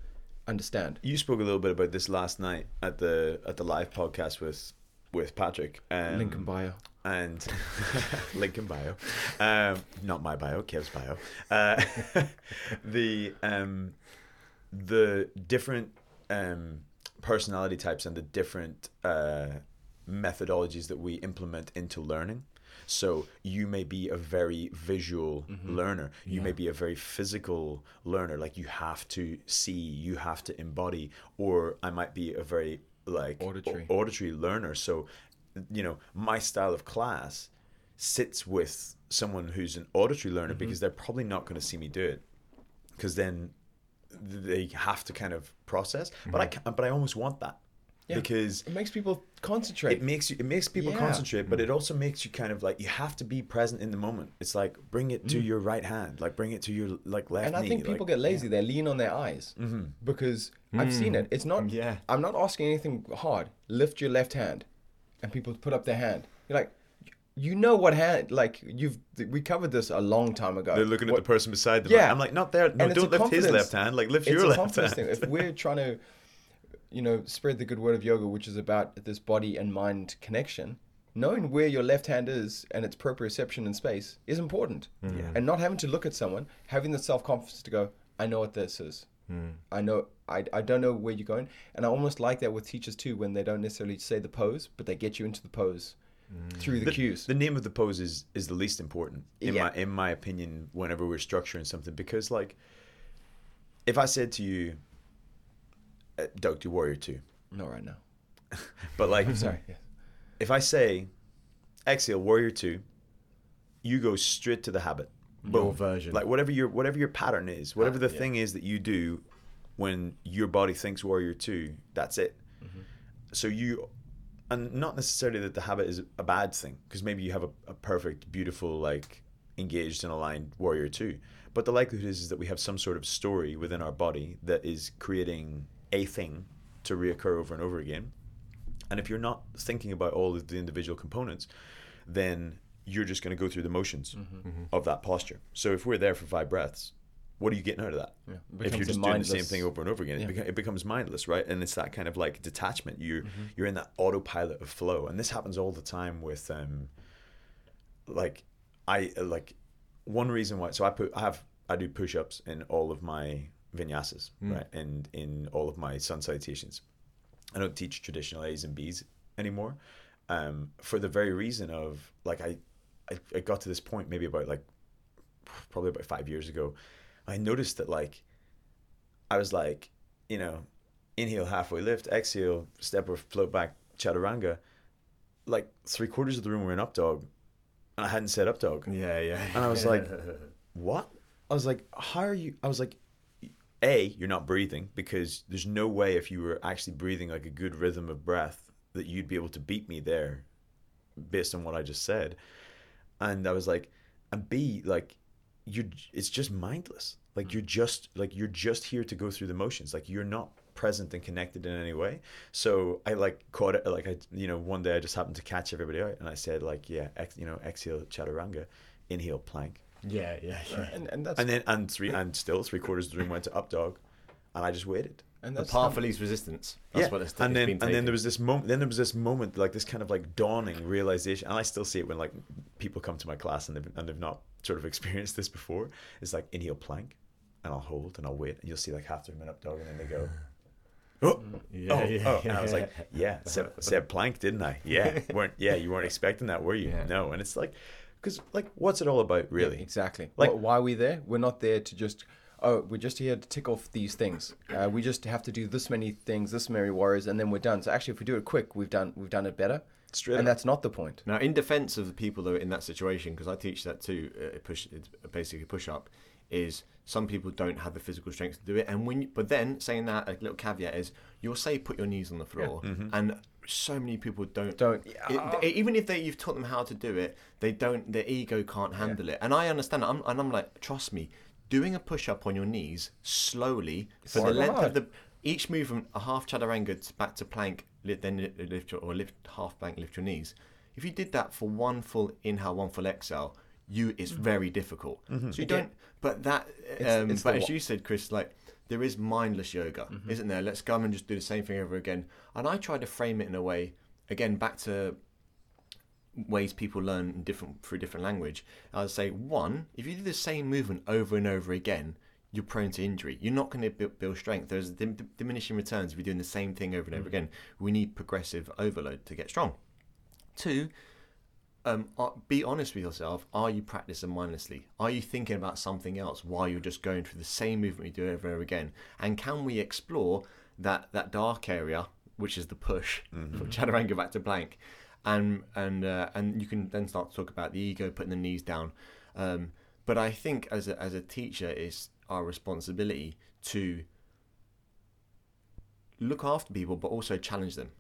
understand? you spoke a little bit about this last night at the at the live podcast with with Patrick. Um, Link in bio. and link in bio. Um, not my bio, Kev's bio. Uh, the um, the different um, personality types and the different uh, methodologies that we implement into learning. So you may be a very visual learner. You may be a very physical learner. Like you have to see, you have to embody. Or I might be a very like Auditory. au- auditory learner. So, you know, my style of class sits with someone who's an auditory learner Mm-hmm. because they're probably not going to see me do it because then they have to kind of process. But I can, but I almost want that Yeah. because It makes people concentrate. it makes you it makes people Yeah. concentrate, but it also makes you kind of like you have to be present in the moment. It's like bring it to your right hand, like bring it to your like left Mm. and I knee. think people like, get lazy. They lean on their eyes because I've seen it. It's not. Yeah. I'm not asking anything hard. Lift your left hand, and people put up their hand. You're like, you know what hand? Like you've we covered this a long time ago. They're looking at the person beside them. Yeah. I'm like, not there. No, And don't lift his left hand. Like lift it's your a left hand. thing. If we're trying to, you know, spread the good word of yoga, which is about this body and mind connection, knowing where your left hand is and its proprioception in space is important. Hmm. Yeah. And not having to look at someone, having the self confidence to go, I know what this is. Hmm. I know I, I don't know where you're going. And I almost like that with teachers too when they don't necessarily say the pose, but they get you into the pose hmm. through the, the, cues. the name of the pose is is the least important in Yeah. my in my opinion. Whenever we're structuring something, because like, if I said to you, uh, Doug, do Warrior Two, not right now. but like, I'm Sorry. If I say, exhale Warrior Two, you go straight to the habit. Your version. like whatever your whatever your pattern is, whatever the yeah. thing is that you do when your body thinks warrior two, that's it. So you, and not necessarily that the habit is a bad thing, because maybe you have a, a perfect, beautiful, like engaged and aligned warrior two, but the likelihood is, is that we have some sort of story within our body that is creating a thing to reoccur over and over again. And if you're not thinking about all of the individual components, then you're just going to go through the motions Mm-hmm. of that posture. So if we're there for five breaths, what are you getting out of that? Yeah. If you're just doing the same thing over and over again, Yeah. it, beca- it becomes mindless, right? And it's that kind of like detachment. You're Mm-hmm. you're in that autopilot of flow, and this happens all the time with um, like I like one reason why. So I put I have I do push ups in all of my vinyasas, right, and in all of my sun salutations. I don't teach traditional A's and B's anymore, um, for the very reason of like I, I I got to this point maybe about like probably about five years ago. I noticed that like I was like, you know, inhale halfway lift, exhale step or float back chaturanga. Like three quarters of the room were in up dog, and I hadn't said up dog. Yeah, yeah. And I was like, what? I was like, how are you? I was like, A, you're not breathing because there's no way if you were actually breathing like a good rhythm of breath that you'd be able to beat me there based on what I just said. And I was like, and B, like, you're, it's just mindless. Like, you're mm. just, like, you're just here to go through the motions. Like, you're not present and connected in any way. So I like caught it, like, I, you know, one day I just happened to catch everybody out and I said, like, yeah, ex, you know, exhale chaturanga, inhale plank yeah, yeah, uh, yeah. And, and that's and then and three and still three quarters of the room went to up dog, and I just waited. and The that's path how- of least resistance. That's yeah, what it's, and it's then been and then there was this moment. Then there was this moment, like this kind of like dawning realization, and I still see it when like people come to my class and they've and they've not sort of experienced this before. It's like inhale plank, and I'll hold and I'll wait, and you'll see like half the room in up dog, and then they go. Oh, Yeah, oh, yeah, oh. yeah, And I was like, yeah, said, said plank, didn't I? Yeah, weren't yeah, you weren't expecting that, were you? Yeah. No, and it's like, because like, what's it all about, Yeah, really? exactly. Like- Like, why are we there? We're not there to just. Oh, we're just here to tick off these things. Uh, we just have to do this many things, this many warriors, and then we're done. So actually, if we do it quick, we've done we've done it better. Straight and up. that's not the point. Now, in defense of the people that are in that situation, because I teach that too, uh, push it's basically push up, is some people don't have the physical strength to do it, and when you, but then saying that a little caveat is you'll say put your knees on the floor, and so many people don't Don't- it- it- even if they you've taught them how to do it, they don't. Their ego can't handle it, and I understand. I'm, and I'm like, trust me, doing a push up on your knees slowly for the hard. length of the each movement, a half chaturanga to- back to plank, then lift your, or lift half plank, lift your knees. If you did that for one full inhale, one full exhale, you it's mm-hmm. very difficult. Mm-hmm. So you don't. But that, um, it's but as wa- you said, Chris, like there is mindless yoga, mm-hmm. isn't there? Let's come and just do the same thing over again. And I try to frame it in a way, again, back to ways people learn in different through different language. I would say one, if you do the same movement over and over again, you're prone to injury. You're not going to build, strength. There's dim, diminishing returns if you're doing the same thing over and over mm. again. We need progressive overload to get strong. Two, um, uh, be honest with yourself. Are you practicing mindlessly? Are you thinking about something else while you're just going through the same movement you do over and over again? And can we explore that that dark area, which is the push from chaturanga back to plank, and and uh, and you can then start to talk about the ego, putting the knees down. Um, but I think as a, as a teacher, it's our responsibility to look after people, but also challenge them.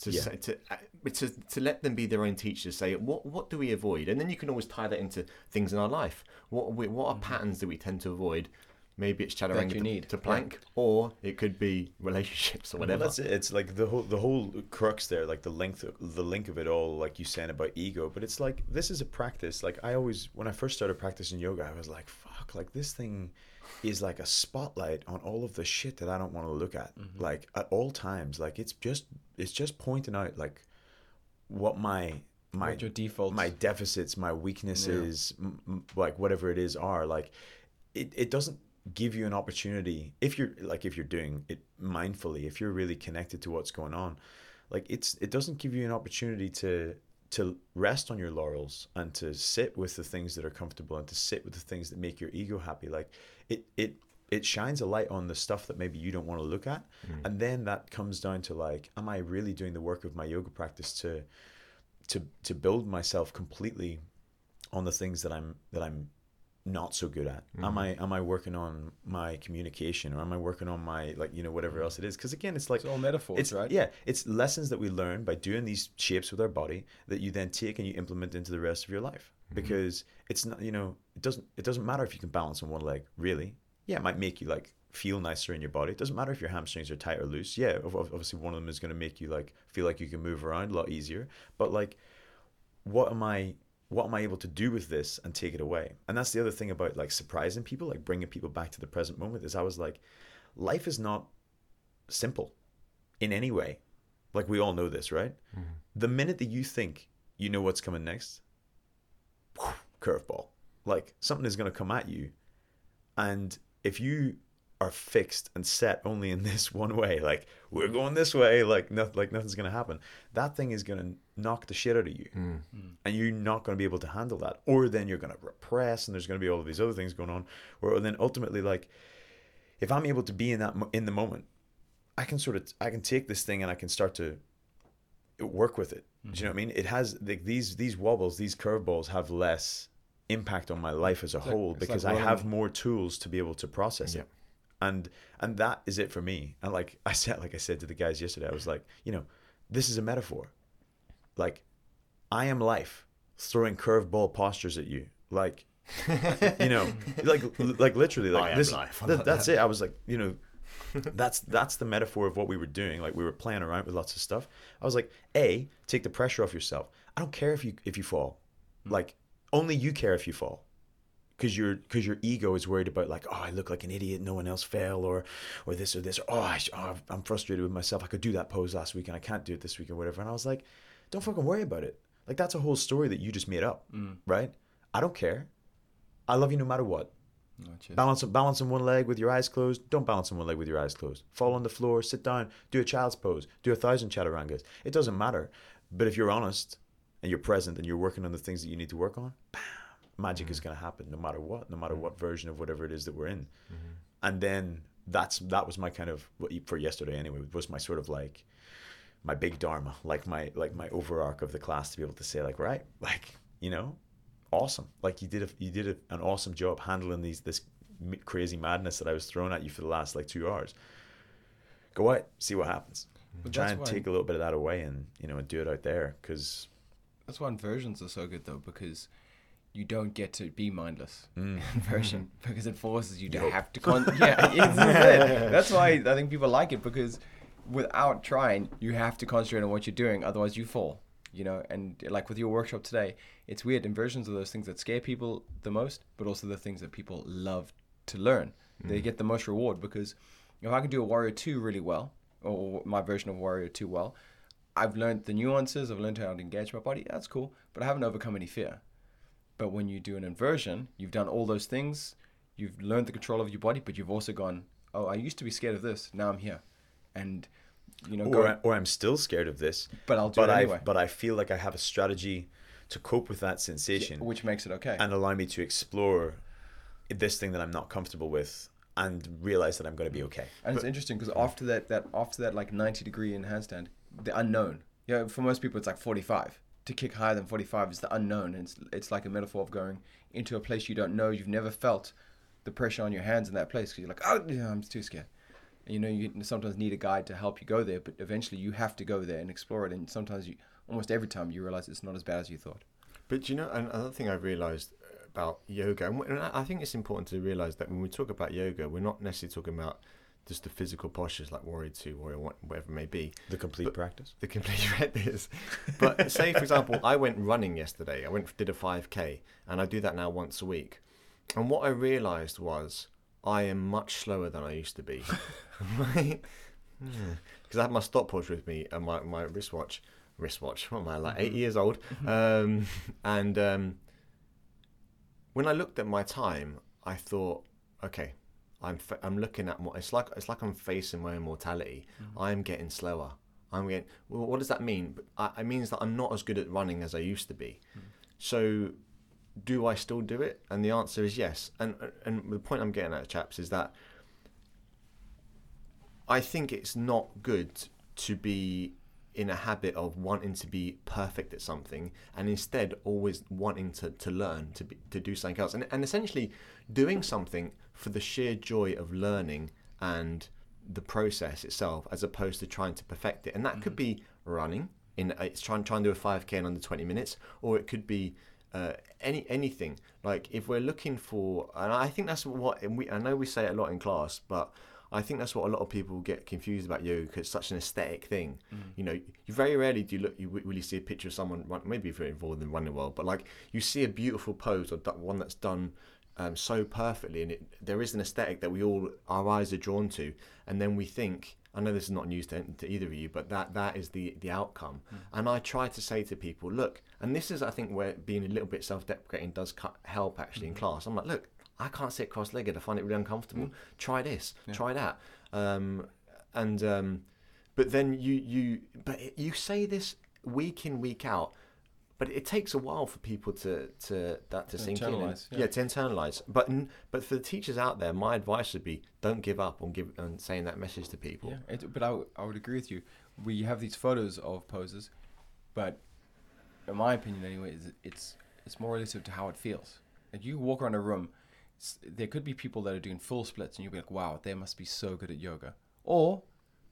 To, Yeah. say, to, uh, to to let them be their own teachers. Say what what do we avoid, and then you can always tie that into things in our life. What are we, what are patterns that we tend to avoid? Maybe it's chaturanga you to, need. to plank, or it could be relationships or whatever. Well, that's it. It's like the whole the whole crux there, like the length, the link of it all, like you saying about ego. But it's like this is a practice. Like I always, when I first started practicing yoga, I was like, "Fuck!" Like this thing is like a spotlight on all of the shit that I don't want to look at. Mm-hmm. Like at all times, like it's just it's just pointing out like what my my What your defaults- my deficits, my weaknesses, m- m- like whatever it is, are like it, it doesn't give you an opportunity if you're like if you're doing it mindfully, if you're really connected to what's going on, like it's it doesn't give you an opportunity to to rest on your laurels and to sit with the things that are comfortable and to sit with the things that make your ego happy. Like it it it shines a light on the stuff that maybe you don't want to look at mm. and then that comes down to like am i really doing the work of my yoga practice to to to build myself completely on the things that i'm that i'm not so good at am mm-hmm. i am i working on my communication or am i working on my like you know whatever mm-hmm. else it is because again it's like It's all metaphors, it's right? yeah it's lessons that we learn by doing these shapes with our body that you then take and you implement into the rest of your life mm-hmm. because it's not you know it doesn't it doesn't matter if you can balance on one leg really yeah it might make you like feel nicer in your body. It doesn't matter if your hamstrings are tight or loose. Yeah, ob- ob- obviously one of them is going to make you like feel like you can move around a lot easier. But like, what am I? What am I able to do with this and take it away? And that's the other thing about like surprising people, like bringing people back to the present moment. Is I was like, life is not simple in any way. Like we all know this, right? Mm-hmm. The minute that you think you know what's coming next, curveball. Like something is going to come at you, and if you are fixed and set only in this one way, like we're going this way, like nothing, like nothing's going to happen. That thing is going to knock the shit out of you, mm. and you're not going to be able to handle that. Or then you're going to repress, and there's going to be all of these other things going on. Or then ultimately, like if I'm able to be in that in the moment, I can sort of I can take this thing and I can start to work with it. Do you know what I mean? It has like these these wobbles, these curveballs have less impact on my life as a like- whole like because I have more tools to be able to process Yeah. it. And and that is it for me. And like I said like I said to the guys yesterday, I was like, you know, this is a metaphor. Like I am life throwing curveball postures at you. Like you know, like like literally like I am this life. That- that's it. I was like, you know, that's that's the metaphor of what we were doing. Like we were playing around with lots of stuff. I was like, A, take the pressure off yourself. I don't care if you if you fall. Hmm. Like only you care if you fall. Cause your cause your ego is worried about like oh I look like an idiot no one else fell or or this or this or oh, I, oh I'm frustrated with myself I could do that pose last week and I can't do it this week or whatever and I was like don't fucking worry about it like that's a whole story that you just made up mm. right I don't care I love you no matter what Oh. Balance balance on one leg with your eyes closed. Don't balance on one leg with your eyes closed. Fall on the floor, sit down, do a child's pose, do a thousand chaturangas. It doesn't matter. But if you're honest and you're present and you're working on the things that you need to work on, bam, magic is going to happen no matter what, no matter mm-hmm. what version of whatever it is that we're in. Mm-hmm. And then that's that was my kind of for yesterday anyway. Was my sort of like my big dharma, like my like my overarch of the class to be able to say like right, like you know, awesome. Like you did a, you did a, an awesome job handling these this m- crazy madness that I was throwing at you for the last like two hours. Go out, see what happens. Mm-hmm. But Try and take a little bit of that away and you know and do it out there because That's why inversions are so good though, because you don't get to be mindless Mm. inversion because it forces you to Yup. have to con yeah that's why I think people like it because without trying you have to concentrate on what you're doing otherwise you fall you know? And like with your workshop today it's weird inversions are those things that scare people the most but also the things that people love to learn. They get the most reward because if I can do a warrior 2 really well or my version of warrior 2 well I've learned the nuances I've learned how to engage my body that's cool but I haven't overcome any fear but when you do an inversion, you've done all those things. You've learned the control of your body, but you've also gone, oh, I used to be scared of this. Now I'm here. And, you know, or, I, or I'm still scared of this, but I'll do but it I anyway. but I feel like I have a strategy to cope with that sensation which makes it okay. and allow me to explore this thing that I'm not comfortable with and realize that I'm going to be okay. And it's interesting because after that, that after that like 90 degree in handstand, the unknown. Yeah, for most people it's like 45. To kick higher than 45 is the unknown. It's it's like a metaphor of going into a place you don't know. You've never felt the pressure on your hands in that place because you're like, oh, I'm too scared. And you know, you sometimes need a guide to help you go there, but eventually you have to go there and explore it. And sometimes you, almost every time, you realize it's not as bad as you thought. But you know, another thing I've realized about yoga, and I think it's important to realize that when we talk about yoga, we're not necessarily talking about just the physical postures like Warrior Two, Warrior One, whatever it may be. The complete But- practice. The complete is. But say, for example, I went running yesterday. I went did a 5k, and I do that now once a week. And what I realized was I am much slower than I used to be. Because I had my stopwatch with me and my, my wristwatch. Wristwatch. What am I like? Eight years old. Um, and um, when I looked at my time, I thought, okay, I'm fa- I'm looking at more. It's like it's like I'm facing my immortality. Mm-hmm. I'm getting slower. I'm getting. Well, what does that mean? I- It means that I'm not as good at running as I used to be. Mm. So, do I still do it? And the answer is yes. And and the point I'm getting at, chaps, is that I think it's not good to be in a habit of wanting to be perfect at something and instead always wanting to, to learn to be, to do something else and, and essentially doing something for the sheer joy of learning and the process itself as opposed to trying to perfect it and that could mm-hmm. be running in uh, it's trying trying to do a 5k in under 20 minutes or it could be uh, any anything. Like if we're looking for, and I think that's what and we. I know we say it a lot in class, but I think that's what a lot of people get confused about yoga because it's such an aesthetic thing. Mm. You know, you very rarely do you look. You really see a picture of someone. run- Maybe if you're involved in running well, but like you see a beautiful pose or one that's done um, so perfectly, and it, there is an aesthetic that we all our eyes are drawn to, and then we think. I know this is not news to, to either of you, but that that is the the outcome. And I try to say to people, look, and this is I think where being a little bit self-deprecating does cut, help actually in class. I'm like, look, I can't sit cross-legged. I find it really uncomfortable. Try this, try that, um, and um, but then you you but you say this week in week out, but it takes a while for people to to that to To sink in. and- yeah. yeah. to internalize. But but for the teachers out there, my advice would be don't give up on give on saying that message to people. Yeah, it, but I, w- I would agree with you. We have these photos of poses, but in my opinion, anyway, is it's it's more relative to how it feels. Like you walk around a room, there could be people that are doing full splits, and you'll be like, "Wow, they must be so good at yoga," or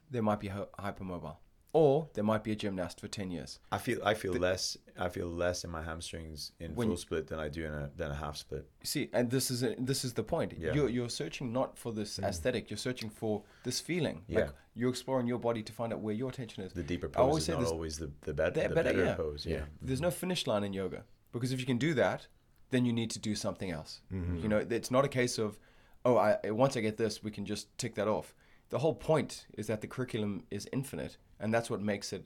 they might be hypermobile, or there might be a gymnast for ten years. I feel I feel less I feel less in my hamstrings in When full split than I do in a than a half split. See, and this is this is the point. Yeah. You're you're searching not for this aesthetic. You're searching for this feeling. Yeah. Like you're exploring your body to find out where your attention is. The deeper I always pose is not always the the, bet- the better, better, yeah. pose. Yeah. There's no finish line in yoga because if you can do that, then you need to do something else. Mm-hmm. You know, it's not a case of, oh, I once I get this, we can just tick that off. The whole point is that the curriculum is infinite, and that's what makes it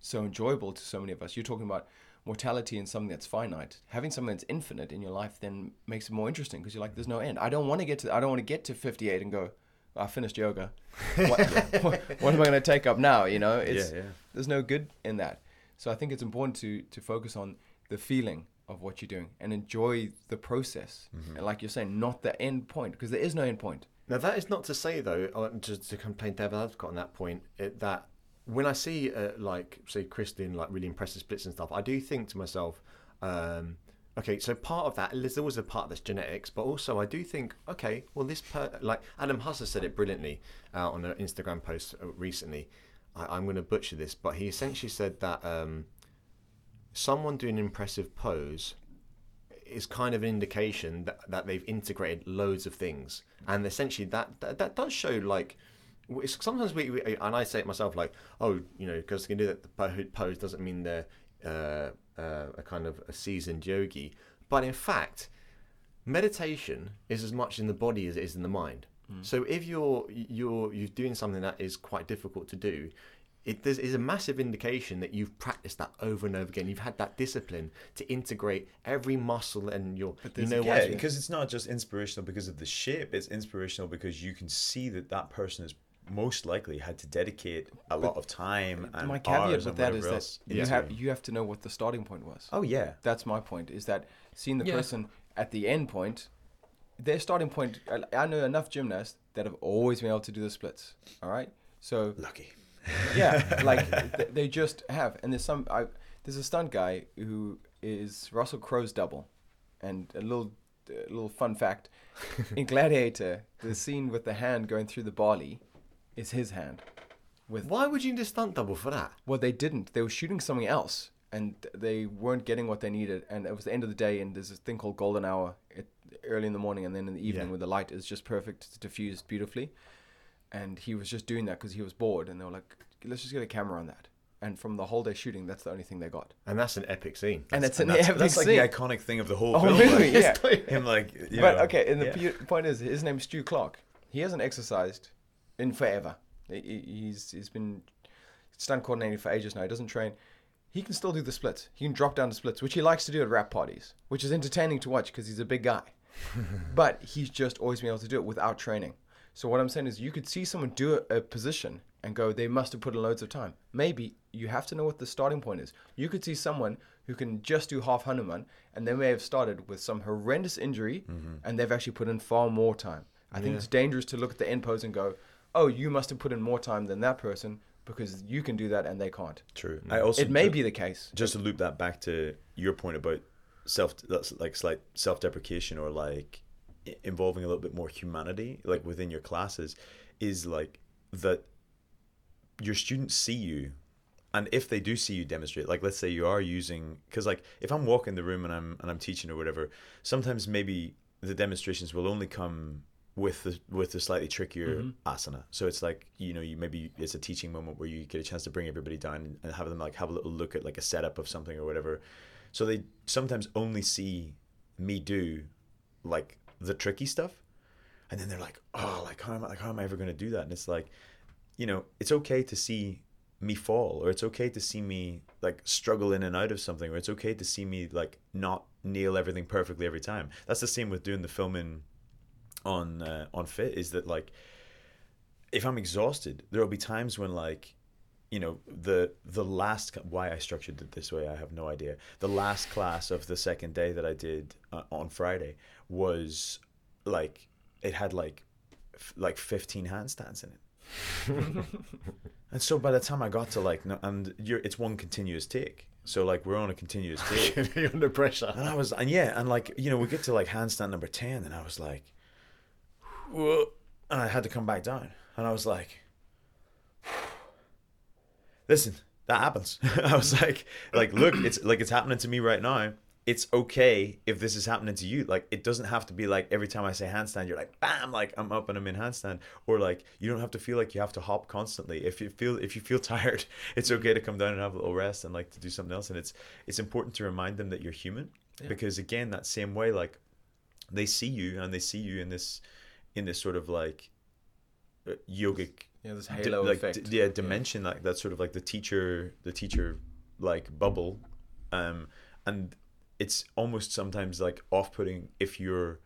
so enjoyable to so many of us. You're talking about mortality and something that's finite. Having something that's infinite in your life then makes it more interesting because you're like, there's no end. I don't want to get to. I don't want to get to 58 and go. I finished yoga. What, what, what am I going to take up now? You know, it's yeah, yeah. there's no good in that. So I think it's important to to focus on the feeling of what you're doing and enjoy the process. Mm-hmm. And like you're saying, not the end point because there is no end point. Now that is not to say though, uh, to to complain Devil Advocate on that point, it, that when I see uh, like say doing like really impressive splits and stuff, I do think to myself, um, okay, so part of that there's always a part of that's genetics, but also I do think, okay, well this per like Adam Husler said it brilliantly uh, on an Instagram post uh, recently. I, I'm going to butcher this, but he essentially said that um, someone doing an impressive pose is kind of an indication that, that they've integrated loads of things. And essentially that that, that does show like sometimes we, we and i say it myself like oh you know because they can do that the pose doesn't mean they're uh, uh, a kind of a seasoned yogi. But in fact meditation is as much in the body as it is in the mind. So if you're you're you're doing something that is quite difficult to do it there's, is a massive indication that you've practiced that over and over again. You've had that discipline to integrate every muscle and your, you there's- know Yeah, because it's not just inspirational because of the shape. It's inspirational because you can see that that person has most likely had to dedicate a lot of time and my caveat hours with and that is whatever that else you have you have to know what the starting point was. Oh yeah, That's my point. Is that seeing the Yeah. person at the end point, their starting point. I, I know enough gymnasts that have always been able to do the splits. All right, so lucky. Yeah, like th- they just have. And there's some. I there's a stunt guy who is Russell Crowe's double, and a little a little fun fact: in Gladiator, the scene with the hand going through the barley is his hand. With Why would you need a stunt double for that? well, they didn't. They were shooting something else, and they weren't getting what they needed. And it was the end of the day, and there's this thing called golden hour, it, early in the morning, and then in the evening, Yeah. where the light is just perfect, it's diffused beautifully. And he was just doing that because he was bored, and they were like, "Let's just get a camera on that." And from the whole day shooting, that's the only thing they got. And that's an epic scene. and it's an And that's, epic that's like scene. the iconic thing of the whole Oh, film. really? like, Yeah. Him like, you but know, okay, and the yeah. pu- point is, his name's Stu Clark. He hasn't exercised in forever. He- he- He's he's been stunt coordinating for ages now. He doesn't train. He can still do the splits. He can drop down the splits, which he likes to do at rap parties, which is entertaining to watch because he's a big guy. but he's just always been able to do it without training. So what I'm saying is, you could see someone do a, a position and go, they must have put in loads of time. Maybe you have to know what the starting point is. You could see someone who can just do half Hanuman, and they may have started with some horrendous injury, mm-hmm. and they've actually put in far more time. I think it's dangerous to look at the end pose and go, oh, you must have put in more time than that person because you can do that and they can't. True. Mm. I also It may ju- be the case. just to loop that back to your point about self that's like slight self-deprecation or like i- involving a little bit more humanity like within your classes is like that your students see you and if they do see you demonstrate, like let's say you are using, because like if I'm walking the room and I'm and I'm teaching or whatever, sometimes maybe the demonstrations will only come with the with the slightly trickier Mhm. asana. So it's like you know you maybe it's a teaching moment where you get a chance to bring everybody down and have them like have a little look at like a setup of something or whatever. So they sometimes only see me do like the tricky stuff, and then they're like, oh, like how am I like how am I ever going to do that? And it's like, you know, it's okay to see me fall, or it's okay to see me like struggle in and out of something, or it's okay to see me like not nail everything perfectly every time. That's the same with doing the filming on uh, on Fiit is that like if I'm exhausted, there will be times when like you know the the last why I structured it this way I have no idea. The last class of the second day that I did uh, on Friday was like it had like f- like 15 handstands in it. and so by the time I got to like no, and you're it's one continuous take. So like we're on a continuous take. You're under pressure. And I was, and yeah, and like you know, we get to like handstand number ten, and I was like, Whoa. and I had to come back down, and I was like, listen, that happens. I was like, like look, it's like it's happening to me right now. It's okay if this is happening to you. Like it doesn't have to be like every time I say handstand, you're like bam, like I'm up and I'm in handstand, or like you don't have to feel like you have to hop constantly. If you feel if you feel tired, it's okay to come down and have a little rest and like to do something else. And it's it's important to remind them that you're human Yeah. because again, that same way, like they see you and they see you in this in this sort of like uh, yogic Yeah, this di- halo like effect. d- yeah dimension like that's sort of like the teacher the teacher like bubble um and it's almost sometimes like off-putting if you're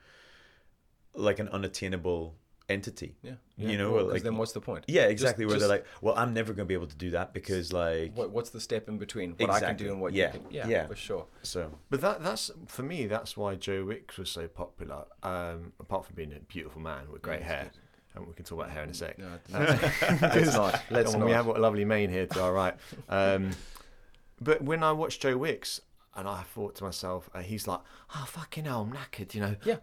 like an unattainable entity Yeah. you know Well, 'cause like then what's the point? yeah exactly where just- they're like well i'm never going to be able to do that because like What, what's the step in between what I can do and what Yeah. you can? Yeah, Yeah. for sure. so But that that's for me. That's why Joe Wicks was so popular. Um, apart from being a beautiful man with great Yeah, hair, he's and we can talk about hair in a sec. No, let's not. Let's not. We have got a lovely mane here to our right. Um, but when I watched Joe Wicks, and I thought to myself, uh, he's like, "Oh fucking hell, I'm knackered," you know. Yeah.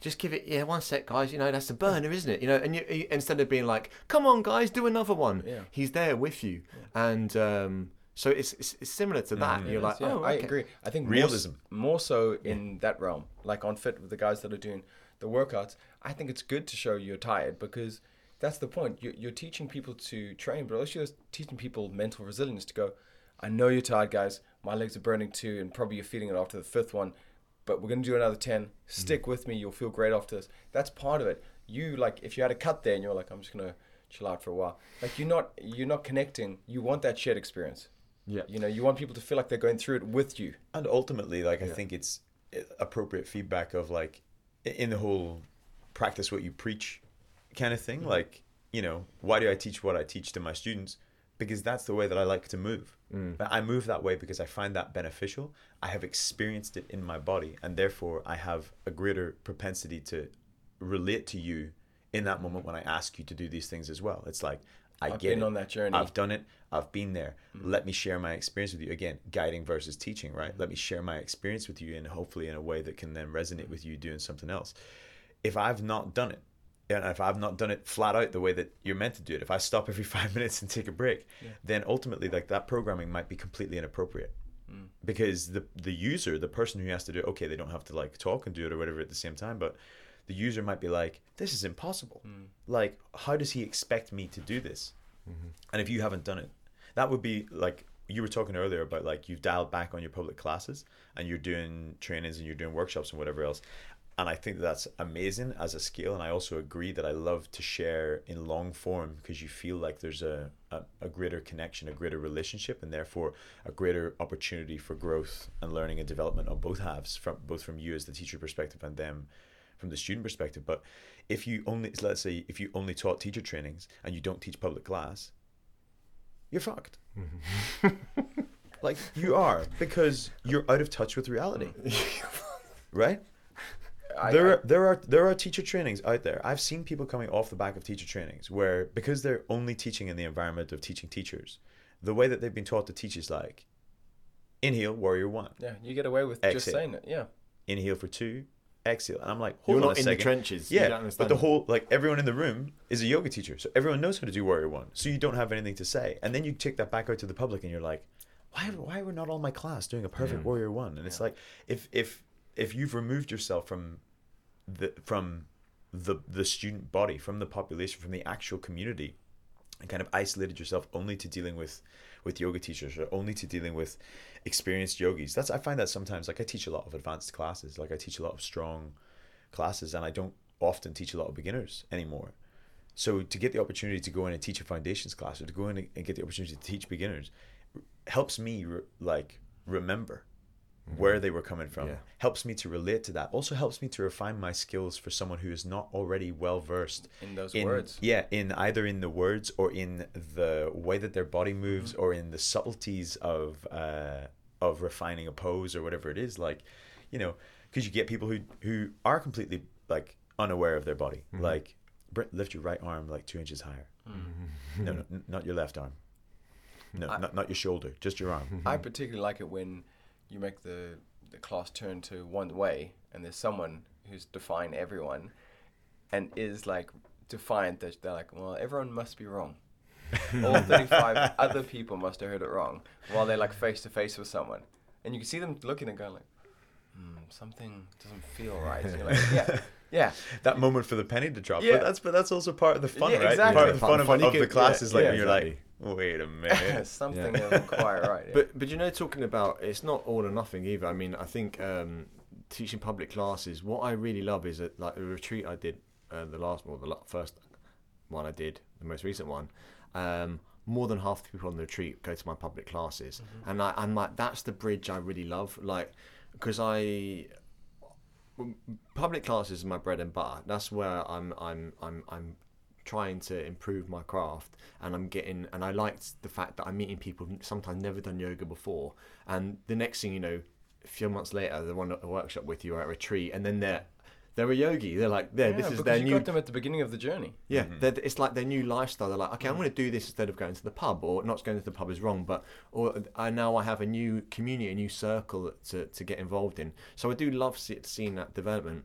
Just give it, yeah, one sec, guys. You know, that's a burner, isn't it? You know, and you, you instead of being like, "Come on, guys, do another one," Yeah. he's there with you, and um, so it's, it's it's similar to that. Mhm. You're like, is, yeah, "Oh, I agree. I think Realism. More, more so in that realm, like on Fiit with the guys that are doing the workouts. I think it's good to show you're tired because that's the point. You're, you're teaching people to train, but also you're teaching people mental resilience to go. I know you're tired, guys. My legs are burning too, and probably you're feeling it after the fifth one. But we're gonna do another ten. Stick with me. You'll feel great after this. That's part of it. You like if you had a cut there and you're like, I'm just gonna chill out for a while. Like you're not you're not connecting. You want that shared experience. Yeah. You know, you want people to feel like they're going through it with you. and ultimately like i Yeah. think it's uh, appropriate feedback of like in the whole practice what you preach kind of thing mm-hmm. like you know why do i teach what i teach to my students because that's the way that i like to move mm. But i move that way because i find that beneficial i have experienced it in my body and therefore i have a greater propensity to relate to you in that moment when i ask you to do these things as well it's like i I've get been it. on that journey. I've done it. I've been there. Mm. Let me share my experience with you. Again, guiding versus teaching, right? Mm. Let me share my experience with you and hopefully in a way that can then resonate with you doing something else. If I've not done it, and if I've not done it flat out the way that you're meant to do it, if I stop every five minutes and take a break, then ultimately like that programming might be completely inappropriate. Mm. Because the the user, the person who has to do it, okay, they don't have to like talk and do it or whatever at the same time, but the user might be like, This is impossible. Mm. Like, how does he expect me to do this? Mm-hmm. And if you haven't done it, that would be like you were talking earlier about like you've dialed back on your public classes and you're doing trainings and you're doing workshops and whatever else. And I think that's amazing as a skill. And I also agree that I love to share in long form because you feel like there's a, a, a greater connection, a greater relationship, and therefore a greater opportunity for growth and learning and development on both halves, from both from you as the teacher perspective and them from the student perspective. But if you only, let's say, if you only taught teacher trainings and you don't teach public class, you're fucked. like you are because you're out of touch with reality, right? I, there I- are there are there are teacher trainings out there. I've seen people coming off the back of teacher trainings where because they're only teaching in the environment of teaching teachers, the way that they've been taught to teach is like inhale warrior one, yeah, you get away with just saying it. Yeah. inhale for two, exhale. And I'm like, hold You're on not a in the trenches. You Yeah, don't but the whole like everyone in the room is a yoga teacher, so everyone knows how to do Warrior One. So you don't have anything to say, and then you take that back out to the public, and you're like, why why are not all my class doing a perfect mm. Warrior One? And it's like if if if you've removed yourself from the from the the student body, from the population, from the actual community, and kind of isolated yourself only to dealing with with yoga teachers or only to dealing with experienced yogis. That's I find that sometimes like I teach a lot of advanced classes, like I teach a lot of strong classes, and I don't often teach a lot of beginners anymore. So to get the opportunity to go in and teach a foundations class, or to go in and get the opportunity to teach beginners, helps me re- like remember where they were coming from. Yeah. Helps me to relate to that. Also helps me to refine my skills for someone who is not already well versed In those in, words. Yeah, in either in the words or in the way that their body moves Mm-hmm. or in the subtleties of uh, of refining a pose or whatever it is. Like, you know, because you get people who who are completely like unaware of their body. Mm-hmm. Like, "Brent, lift your right arm like two inches higher. No, no, n- not your left arm. No, I- not not your shoulder, just your arm. I particularly like it when you make the the class turn to one way, and there's someone who's defying everyone, and is like defiant that they're like, well, everyone must be wrong. All 35 other people must have heard it wrong, while they're like face to face with someone, and you can see them looking and going like, hmm, something doesn't feel right. And you're like, yeah, yeah. that moment for the penny to drop. Yeah. But that's but that's also part of the fun, Yeah, right? exactly. Part of the Fun- fun, of, fun. You of the can- class yeah, is like yeah, when you're exactly. like, wait a minute. something Yeah. isn't quite right. Yeah. But but you know, talking about it's not all or nothing either. I mean, I think um, teaching public classes. What I really love is that like the retreat I did, uh, the last or the first one I did, the most recent one. Um, more than half the people on the retreat go to my public classes, and I, I'm like, that's the bridge I really love. Like, because I public classes is my bread and butter. That's where I'm I'm I'm I'm trying to improve my craft and I'm getting and I liked the fact that I'm meeting people who've sometimes never done yoga before and the next thing you know a few months later they're on a workshop with you or at a retreat and then they're they're a yogi they're like there yeah, this is their you new got them at the beginning of the journey. yeah, they're it's like their new lifestyle. They're like, okay, I'm going to do this instead of going to the pub, or not going to the pub is wrong, but or I now I have a new community, a new circle to, to get involved in. So I do love see, seeing that development,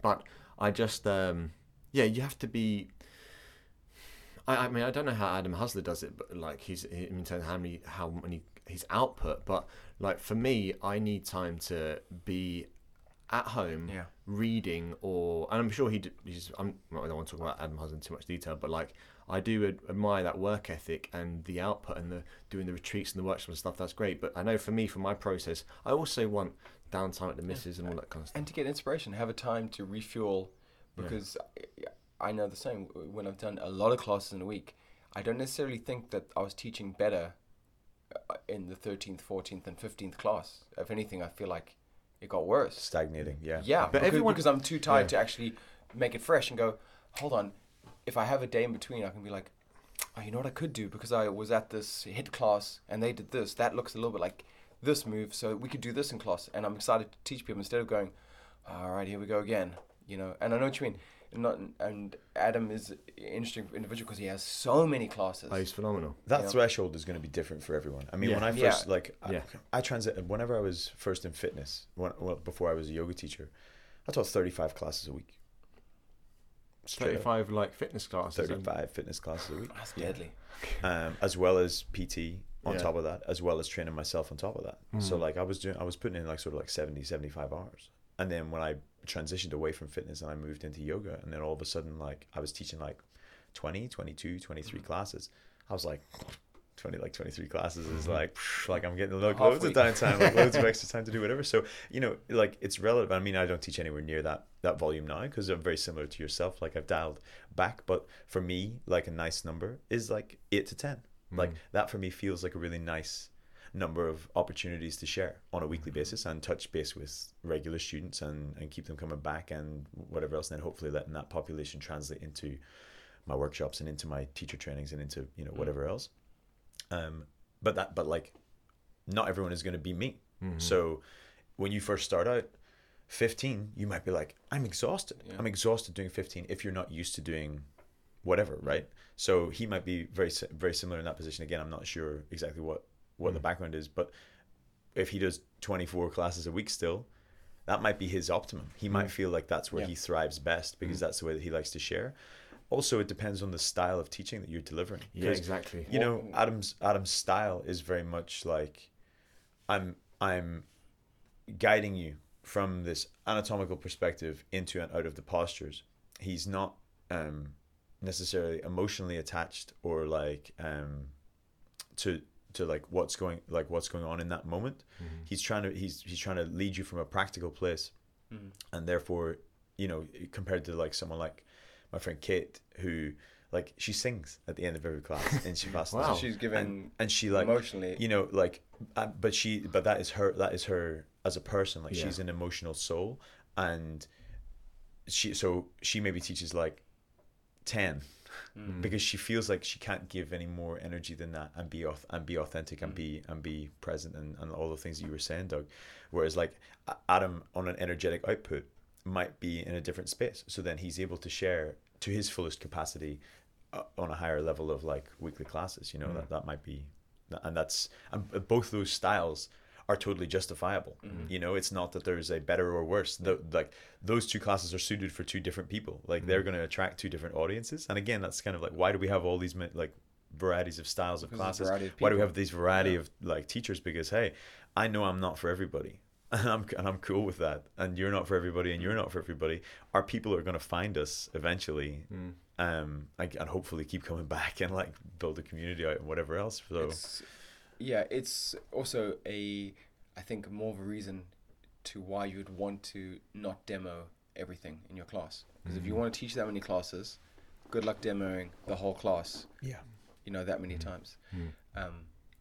but I just um, yeah, you have to be. I, I mean, I don't know how Adam Husler does it, but like he's in terms of how many how many his output, but like for me, I need time to be at home Yeah. reading or and I'm sure he he's I'm I don't want to talk about Adam Husband in too much detail but like I do ad- admire that work ethic and the output and the doing the retreats and the workshops and stuff that's great but I know for me for my process I also want downtime at the misses and all that kind of stuff and to get inspiration, have a time to refuel. Because I I know the same. When I've done a lot of classes in a week, I don't necessarily think that I was teaching better uh, in the thirteenth, fourteenth, and fifteenth class. If anything, I feel like it got worse. Stagnating, yeah. Yeah, But because, everyone- because I'm too tired yeah. to actually make it fresh and go. Hold on, if I have a day in between, I can be like, oh, you know what I could do because I was at this HIIT class and they did this. That looks a little bit like this move, so we could do this in class. And I'm excited to teach people instead of going, all right, here we go again. You know, and I know what you mean. Not and Adam is an interesting individual because he has so many classes. oh, he's phenomenal That Yeah. threshold is going to be different for everyone. I mean, Yeah. when I Yeah. first like, I, Yeah. I transit whenever I was first in fitness, when, well, before I was a yoga teacher, I taught thirty-five classes a week. Straight up. 35 like fitness classes and- 35 fitness classes a week, That's deadly. um, as well as PT on Yeah. top of that, as well as training myself on top of that. So Mhm. like I was doing, I was putting in like sort of like 70, 75 hours. And then when I transitioned away from fitness and I moved into yoga, and then all of a sudden like I was teaching like 20, 22, 23 classes, I was like, 20 like 23 classes is like like i'm getting Half loads of downtime like loads of extra time to do whatever. So you know like it's relative i mean i don't teach anywhere near that that volume now because i'm very similar to yourself. Like i've dialed back. But for me like a nice number is like 8 to 10 like Mm. that for me feels like a really nice number of opportunities to share on a weekly basis and touch base with regular students and, and keep them coming back and whatever else and then hopefully letting that population translate into my workshops and into my teacher trainings and into you know whatever else. Um but that but like not everyone is going to be me. Mhm. so when you first start out 15 you might be like i'm exhausted. Yeah. i'm exhausted doing 15 if you're not used to doing whatever right? So he might be very very similar in that position. Again i'm not sure exactly what what the Mm. background is but if he does 24 classes a week still that might be his optimum. He might feel like that's where Yeah. he thrives best because that's the way that he likes to share. Also, it depends on the style of teaching that you're delivering. Yeah, exactly. You know, Adam's Adam's style is very much like I'm I'm guiding you from this anatomical perspective into and out of the postures. He's not um, necessarily emotionally attached or like um, to to like what's going like what's going on in that moment. He's trying to he's he's trying to lead you from a practical place, and therefore, you know, compared to like someone like my friend Kate who like she sings at the end of every class and she passes Wow. So she's giving and, and she like emotionally. you know like uh, but she but that is her that is her as a person like Yeah. she's an emotional soul and she so she maybe teaches like 10 Mm. because she feels like she can't give any more energy than that and be auth- and be authentic and be and be present and, and all the things that you were saying Doug. Whereas like Adam on an energetic output might be in a different space. So then he's able to share to his fullest capacity uh, on a higher level of like weekly classes you know that, that might be and that's and both those styles are totally justifiable. You know it's not that there's a better or worse. The, like those two classes are suited for two different people. Like they're going to attract two different audiences. And again that's kind of like why do we have all these like varieties of styles of Because classes? of why do we have these variety Yeah. of like teachers? Because hey i know i'm not for everybody. And I'm, and I'm cool with that. And you're not for everybody and you're not for everybody. Our people are going to find us eventually Hmm. um like, and hopefully keep coming back and like build a community out and whatever else. So It's, yeah, it's also a, I think, more of a reason to why you'd want to not demo everything in your class. Because if you want to teach that many classes, good luck demoing the whole class, yeah you know, that many times. Um,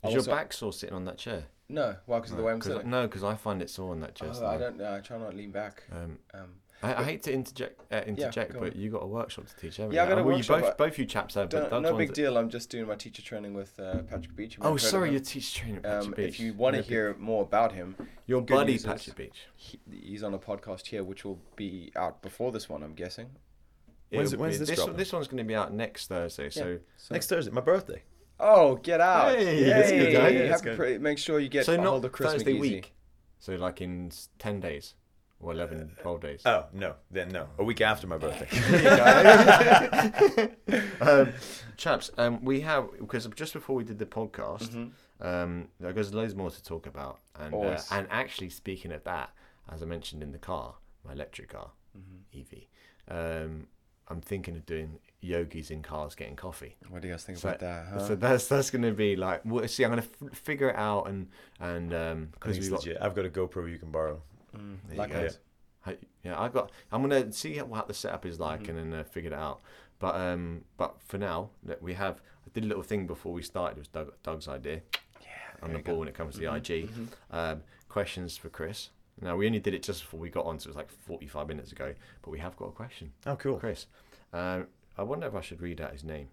Is also- your back sore sitting on that chair? No, why? Because of the way I'm 'Cause- sitting. no, because I find it sore on that chair. Oh, I don't know. I try not to lean back. Um, Um, I, I hate to interject, uh, interject, go but on. you got a workshop to teach, haven't Yeah, I you? got a well, workshop, You both, both you chaps have, but don't, no big at- deal. I'm just doing my teacher training with uh, Patrick Beach. Oh, have heard of sorry, your teacher training at Patchy Um, Beach. if you want to Yeah, hear more about him, your buddy news is- Patchy Beach. he, he's on a podcast here, which will be out before this one. I'm guessing. When's- It'll when's this this? dropping? This one's going to be out next Thursday. So, So- next thursday my birthday Oh, get out! Hey, Yay! that's good, eh? Have good. pre- make sure you get so a not hold of Chris Thursday week. So like in ten days or 11, 12 days. oh no then no a week after my birthday um, chaps, um, we have because just before we did the podcast, Mm-hmm. um, there's loads more to talk about, and uh, and actually speaking of that, as I mentioned in the car, my electric car, Mm-hmm. EV, um, I'm thinking of doing yogis in cars getting coffee. What do you guys think So, about that? Huh? so that's that's going to be like, well, see, I'm going to f- figure it out and and um, because think we it's got legit. I've got a GoPro you can borrow. Mm, There you likewise. go. I, yeah, I got. I'm gonna see what the setup is like Mm-hmm. and then uh, figure it out. But um, but for now, that we have. I did a little thing before we started. It was Doug, Doug's idea. Yeah, on the you go. ball when it comes to the IG. Mm-hmm. Um, questions for Chris. Now we only did it just before we got on, so it was like 45 minutes ago. But we have got a question, Oh, cool. Chris. Um, I wonder if I should read out his name.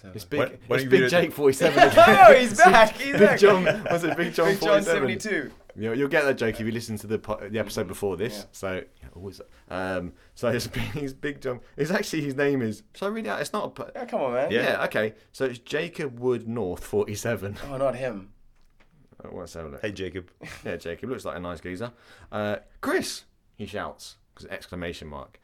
So- It's big. Why- why it's Big read it- Jake 47. oh, he's back! He's Big back! John. Was it Big John? Big John 47? 72. You know, you'll get that joke if you listen to the po- the episode before this. Yeah. So yeah, always. Um, so it's he's big John. It's actually his name is. Shall I read it out? It's not. A, po- Yeah, come on, man. yeah. Okay. So it's Jacob Wood North forty seven. Oh, not him. Let's have a look. Hey Jacob. Yeah, Jacob looks like a nice geezer. Uh, Chris, he shouts, 'cause exclamation mark.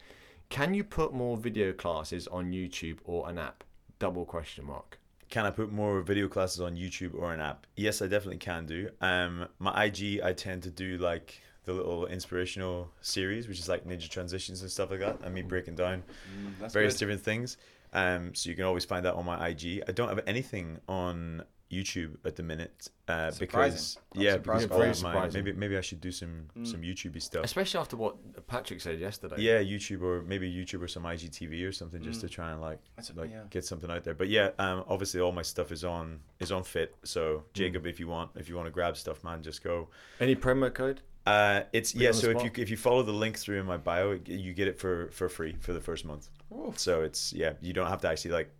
Can you put more video classes on YouTube or an app? Double question mark. Can I put more video classes on YouTube or an app? Yes, I definitely can do. Um, my IG, I tend to do like the little inspirational series, which is like ninja transitions and stuff like that, and me breaking down Mm, various good. different things. Um, so you can always find that on my IG. I don't have anything on YouTube at the minute uh, because I'm yeah, surprised because of my, Surprising. maybe maybe I should do some some YouTubey stuff. Especially after what Patrick said yesterday. Yeah, YouTube or maybe YouTube or some IGTV or something just to try and like Mm. That's- like yeah. get something out there. But yeah, um, obviously all my stuff is on is on Fiit. So Jacob, if you want if you want to grab stuff, man, just go. Any promo code? Uh, it's Put yeah. on the So if you if you follow the link through in my bio, it- you get it for for free for the first month. Oof. So it's yeah, you don't have to actually like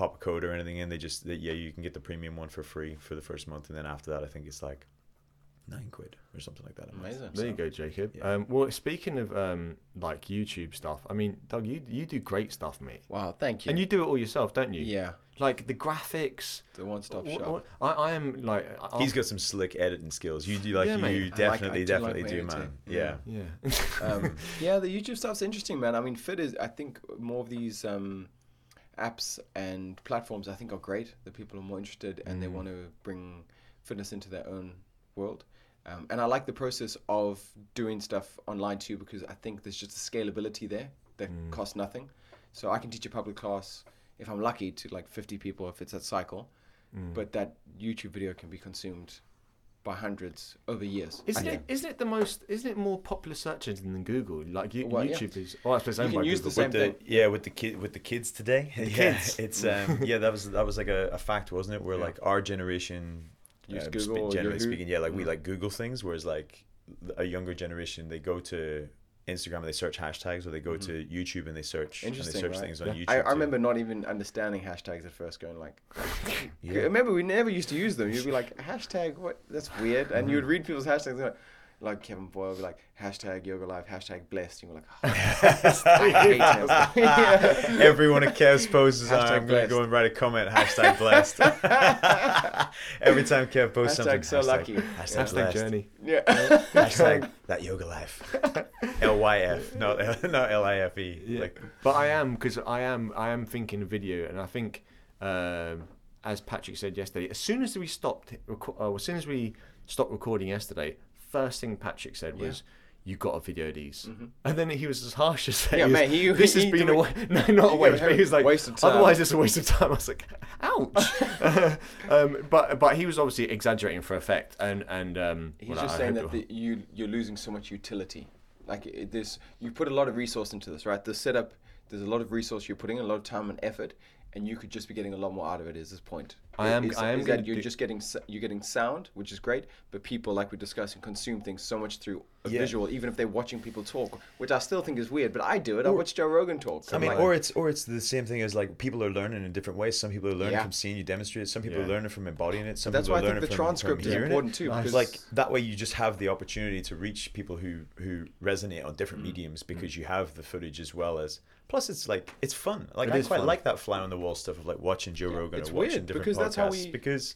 pop a code or anything in. They just they, yeah, you can get the premium one for free for the first month, and then after that, I think it's like nine quid or something like that. Amazing. There you go, Jacob. yeah. Um, well, speaking of um, like YouTube stuff, I mean, Doug, you you do great stuff, mate, Wow, thank you. and you do it all yourself, don't you? yeah. like the graphics. The one-stop wh- shop. wh- I, I am like I- He's got some slick editing skills. You do like Yeah, you mate. I like- definitely do like definitely my do, editing. man. Yeah. yeah. um, yeah, the YouTube stuff's interesting, man. I mean, Fiit is. I think more of these um, apps and platforms. I think are great. That people are more interested and they Mm. want to bring fitness into their own world. Um, and I like the process of doing stuff online too because I think there's just a scalability there that Mm. costs nothing. So I can teach a public class if I'm lucky to like 50 people if it's at cycle, Mm. but that YouTube video can be consumed by hundreds over years. Isn't I it? think. Isn't it the most? Isn't it more popular search engine than Google? Like you, Well, yeah. YouTube is. Oh, I suppose owned can by use the same With the, thing. yeah, with the kid with the kids today. The yeah, kids. It's um yeah, that was that was like a, a fact, wasn't it? Where Yeah. like our generation Use uh, Google or generally Yahoo. speaking, yeah, like we Mm. like Google things, whereas like a younger generation they go to Instagram and they search hashtags or they go to YouTube and they search and they Mm-hmm. Search right? things on Yeah. YouTube. I, I too. remember not even understanding hashtags at first, going like, Yeah. remember we never used to use them. You'd be like, hashtag what? That's weird. And you would read people's hashtags, and like, like Kevin Boyle would be like, hashtag yoga life, hashtag blessed. And you're like, oh, I hate him. Yeah. Everyone at Kev's posts is on, I'm going to go and write a comment, hashtag blessed. Every time Kev posts Hashtag something, so lucky. Hashtag, Hashtag blessed. journey. Yeah. Hashtag that yoga life. L-Y-F, not, L- not L-I-F-E. Yeah. Like, But I am because I am I am thinking video, and I think um, as Patrick said yesterday, as soon as we stopped, reco- uh, as soon as we stopped recording yesterday, first thing Patrick said Yeah. was. You got to video these, Mhm. and then he was as harsh as saying, Yeah, he was, man, he- "This he- has been a wa- no, not a waste." But he was like, Waste of time. "Otherwise, it's a waste of time." I was like, "Ouch!" um, but but he was obviously exaggerating for effect, and and um, He's well, just I saying hope that the, you you're losing so much utility. Like this, you put a lot of resource into this, right? The setup, there's a lot of resource you're putting, a lot of time and effort, and you could just be getting a lot more out of it. Is this point? I am- Is, I am is that you're do- just getting you're getting sound, which is great, but people, like we're discussing, consume things so much through a Yeah. visual, even if they're watching people talk, which I still think is weird. But I do it. I watch Joe Rogan talk. I I'm mean, like, or it's or it's the same thing as like people are learning in different ways. Some people are learning Yeah. from seeing you demonstrate. it. Some people Yeah. are learning from embodying it. Some that's people why are I think the from, transcript from is important it. too. Because like that way you just have the opportunity to reach people who who resonate on Mm. different mediums because you have the footage as well as plus it's like it's fun like It i quite fun. like that fly on the wall stuff of like watching joe rogan it's or watching different because podcasts that's how we- because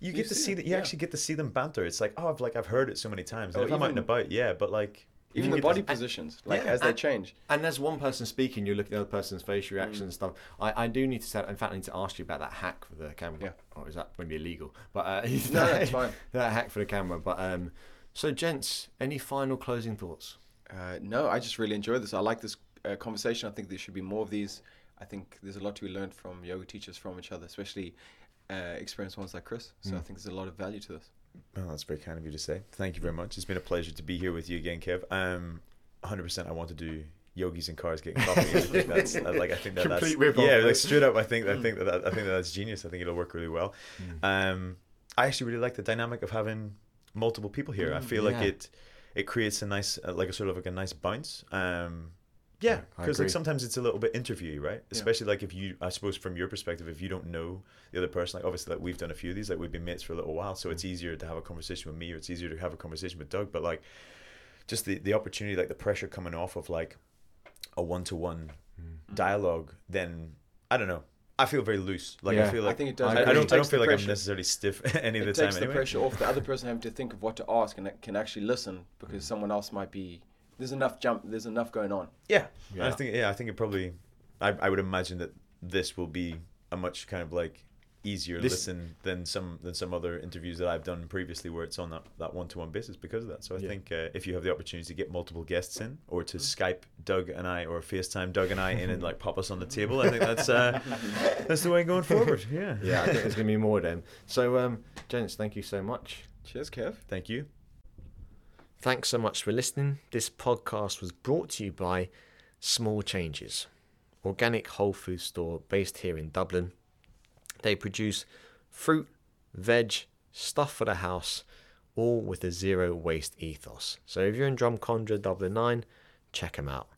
you you get to see that you yeah. actually get to see them banter it's like oh i've like i've heard it so many times Oh, if i'm out and even- about yeah but like even the to- body positions, like Yeah, as they and- change. And as one person speaking, you look at the other person's facial reaction and stuff. I, I do need to say, in fact, I need to ask you about that hack for the camera. Yeah. Or is that maybe illegal? But uh, No, it's fine. that hack for the camera. But um, so, gents, any final closing thoughts? Uh, no, I just really enjoyed this. I like this uh, conversation. I think there should be more of these. I think there's a lot to be learned from yoga teachers from each other, especially uh, experienced ones like Chris. So I Mm. think there's a lot of value to this. Well, that's very kind of you to say. Thank you very much. It's been a pleasure to be here with you again, Kev. Um, 100%. I want to do yogis and cars getting coffee. I think that's uh, like I think that that's Complete rip-off, yeah, like straight up. I think I think that, that I think that that's genius. I think it'll work really well. Um, I actually really like the dynamic of having multiple people here. I Mm, feel like it it creates a nice uh, like a sort of like a nice bounce. Um, yeah, because like sometimes it's a little bit interviewy, right? Especially like if you, I suppose, from your perspective, if you don't know the other person, like obviously, like we've done a few of these, like we've been mates for a little while, so it's Mm. easier to have a conversation with me, or it's easier to have a conversation with Doug. But like, just the the opportunity, like the pressure coming off of like a one to one Mm. dialogue, then I don't know. I feel very loose. Like I feel like I think it does. I, I I don't. I don't feel like I'm necessarily stiff any of It the time. takes the anyway. pressure off the other person having to think of what to ask and can actually listen because someone else might be. There's enough jump. There's enough going on. Yeah, Yeah. I think yeah, I think it probably. I I would imagine that this will be a much kind of like easier This- listen than some than some other interviews that I've done previously where it's on that that one to one basis because of that. So I Yeah. think uh, if you have the opportunity to get multiple guests in or to Skype Doug and I or FaceTime Doug and I in and like pop us on the table, I think that's uh, that's the way going forward. Yeah. Yeah, I think there's going to be more of them. So, um, gents, thank you so much. Cheers, Kev. Thank you. Thanks so much for listening. This podcast was brought to you by Small Changes, organic whole food store based here in Dublin. They produce fruit, veg, stuff for the house, all with a zero waste ethos. So if you're in Drumcondra, Dublin 9, check them out.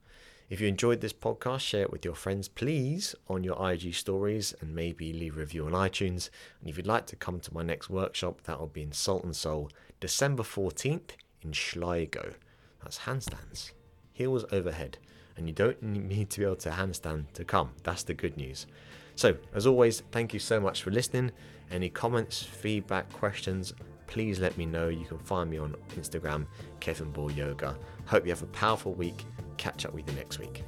If you enjoyed this podcast, share it with your friends, please, on your IG stories and maybe leave a review on iTunes. And if you'd like to come to my next workshop, that will be in Salt and Soul, December 14th in Sligo. That's handstands, heels overhead. And you don't need to be able to handstand to come. That's the good news. So, as always, thank you so much for listening. Any comments, feedback, questions, please let me know. You can find me on Instagram, Kevin Ball Yoga. Hope you have a powerful week. Catch up with you next week.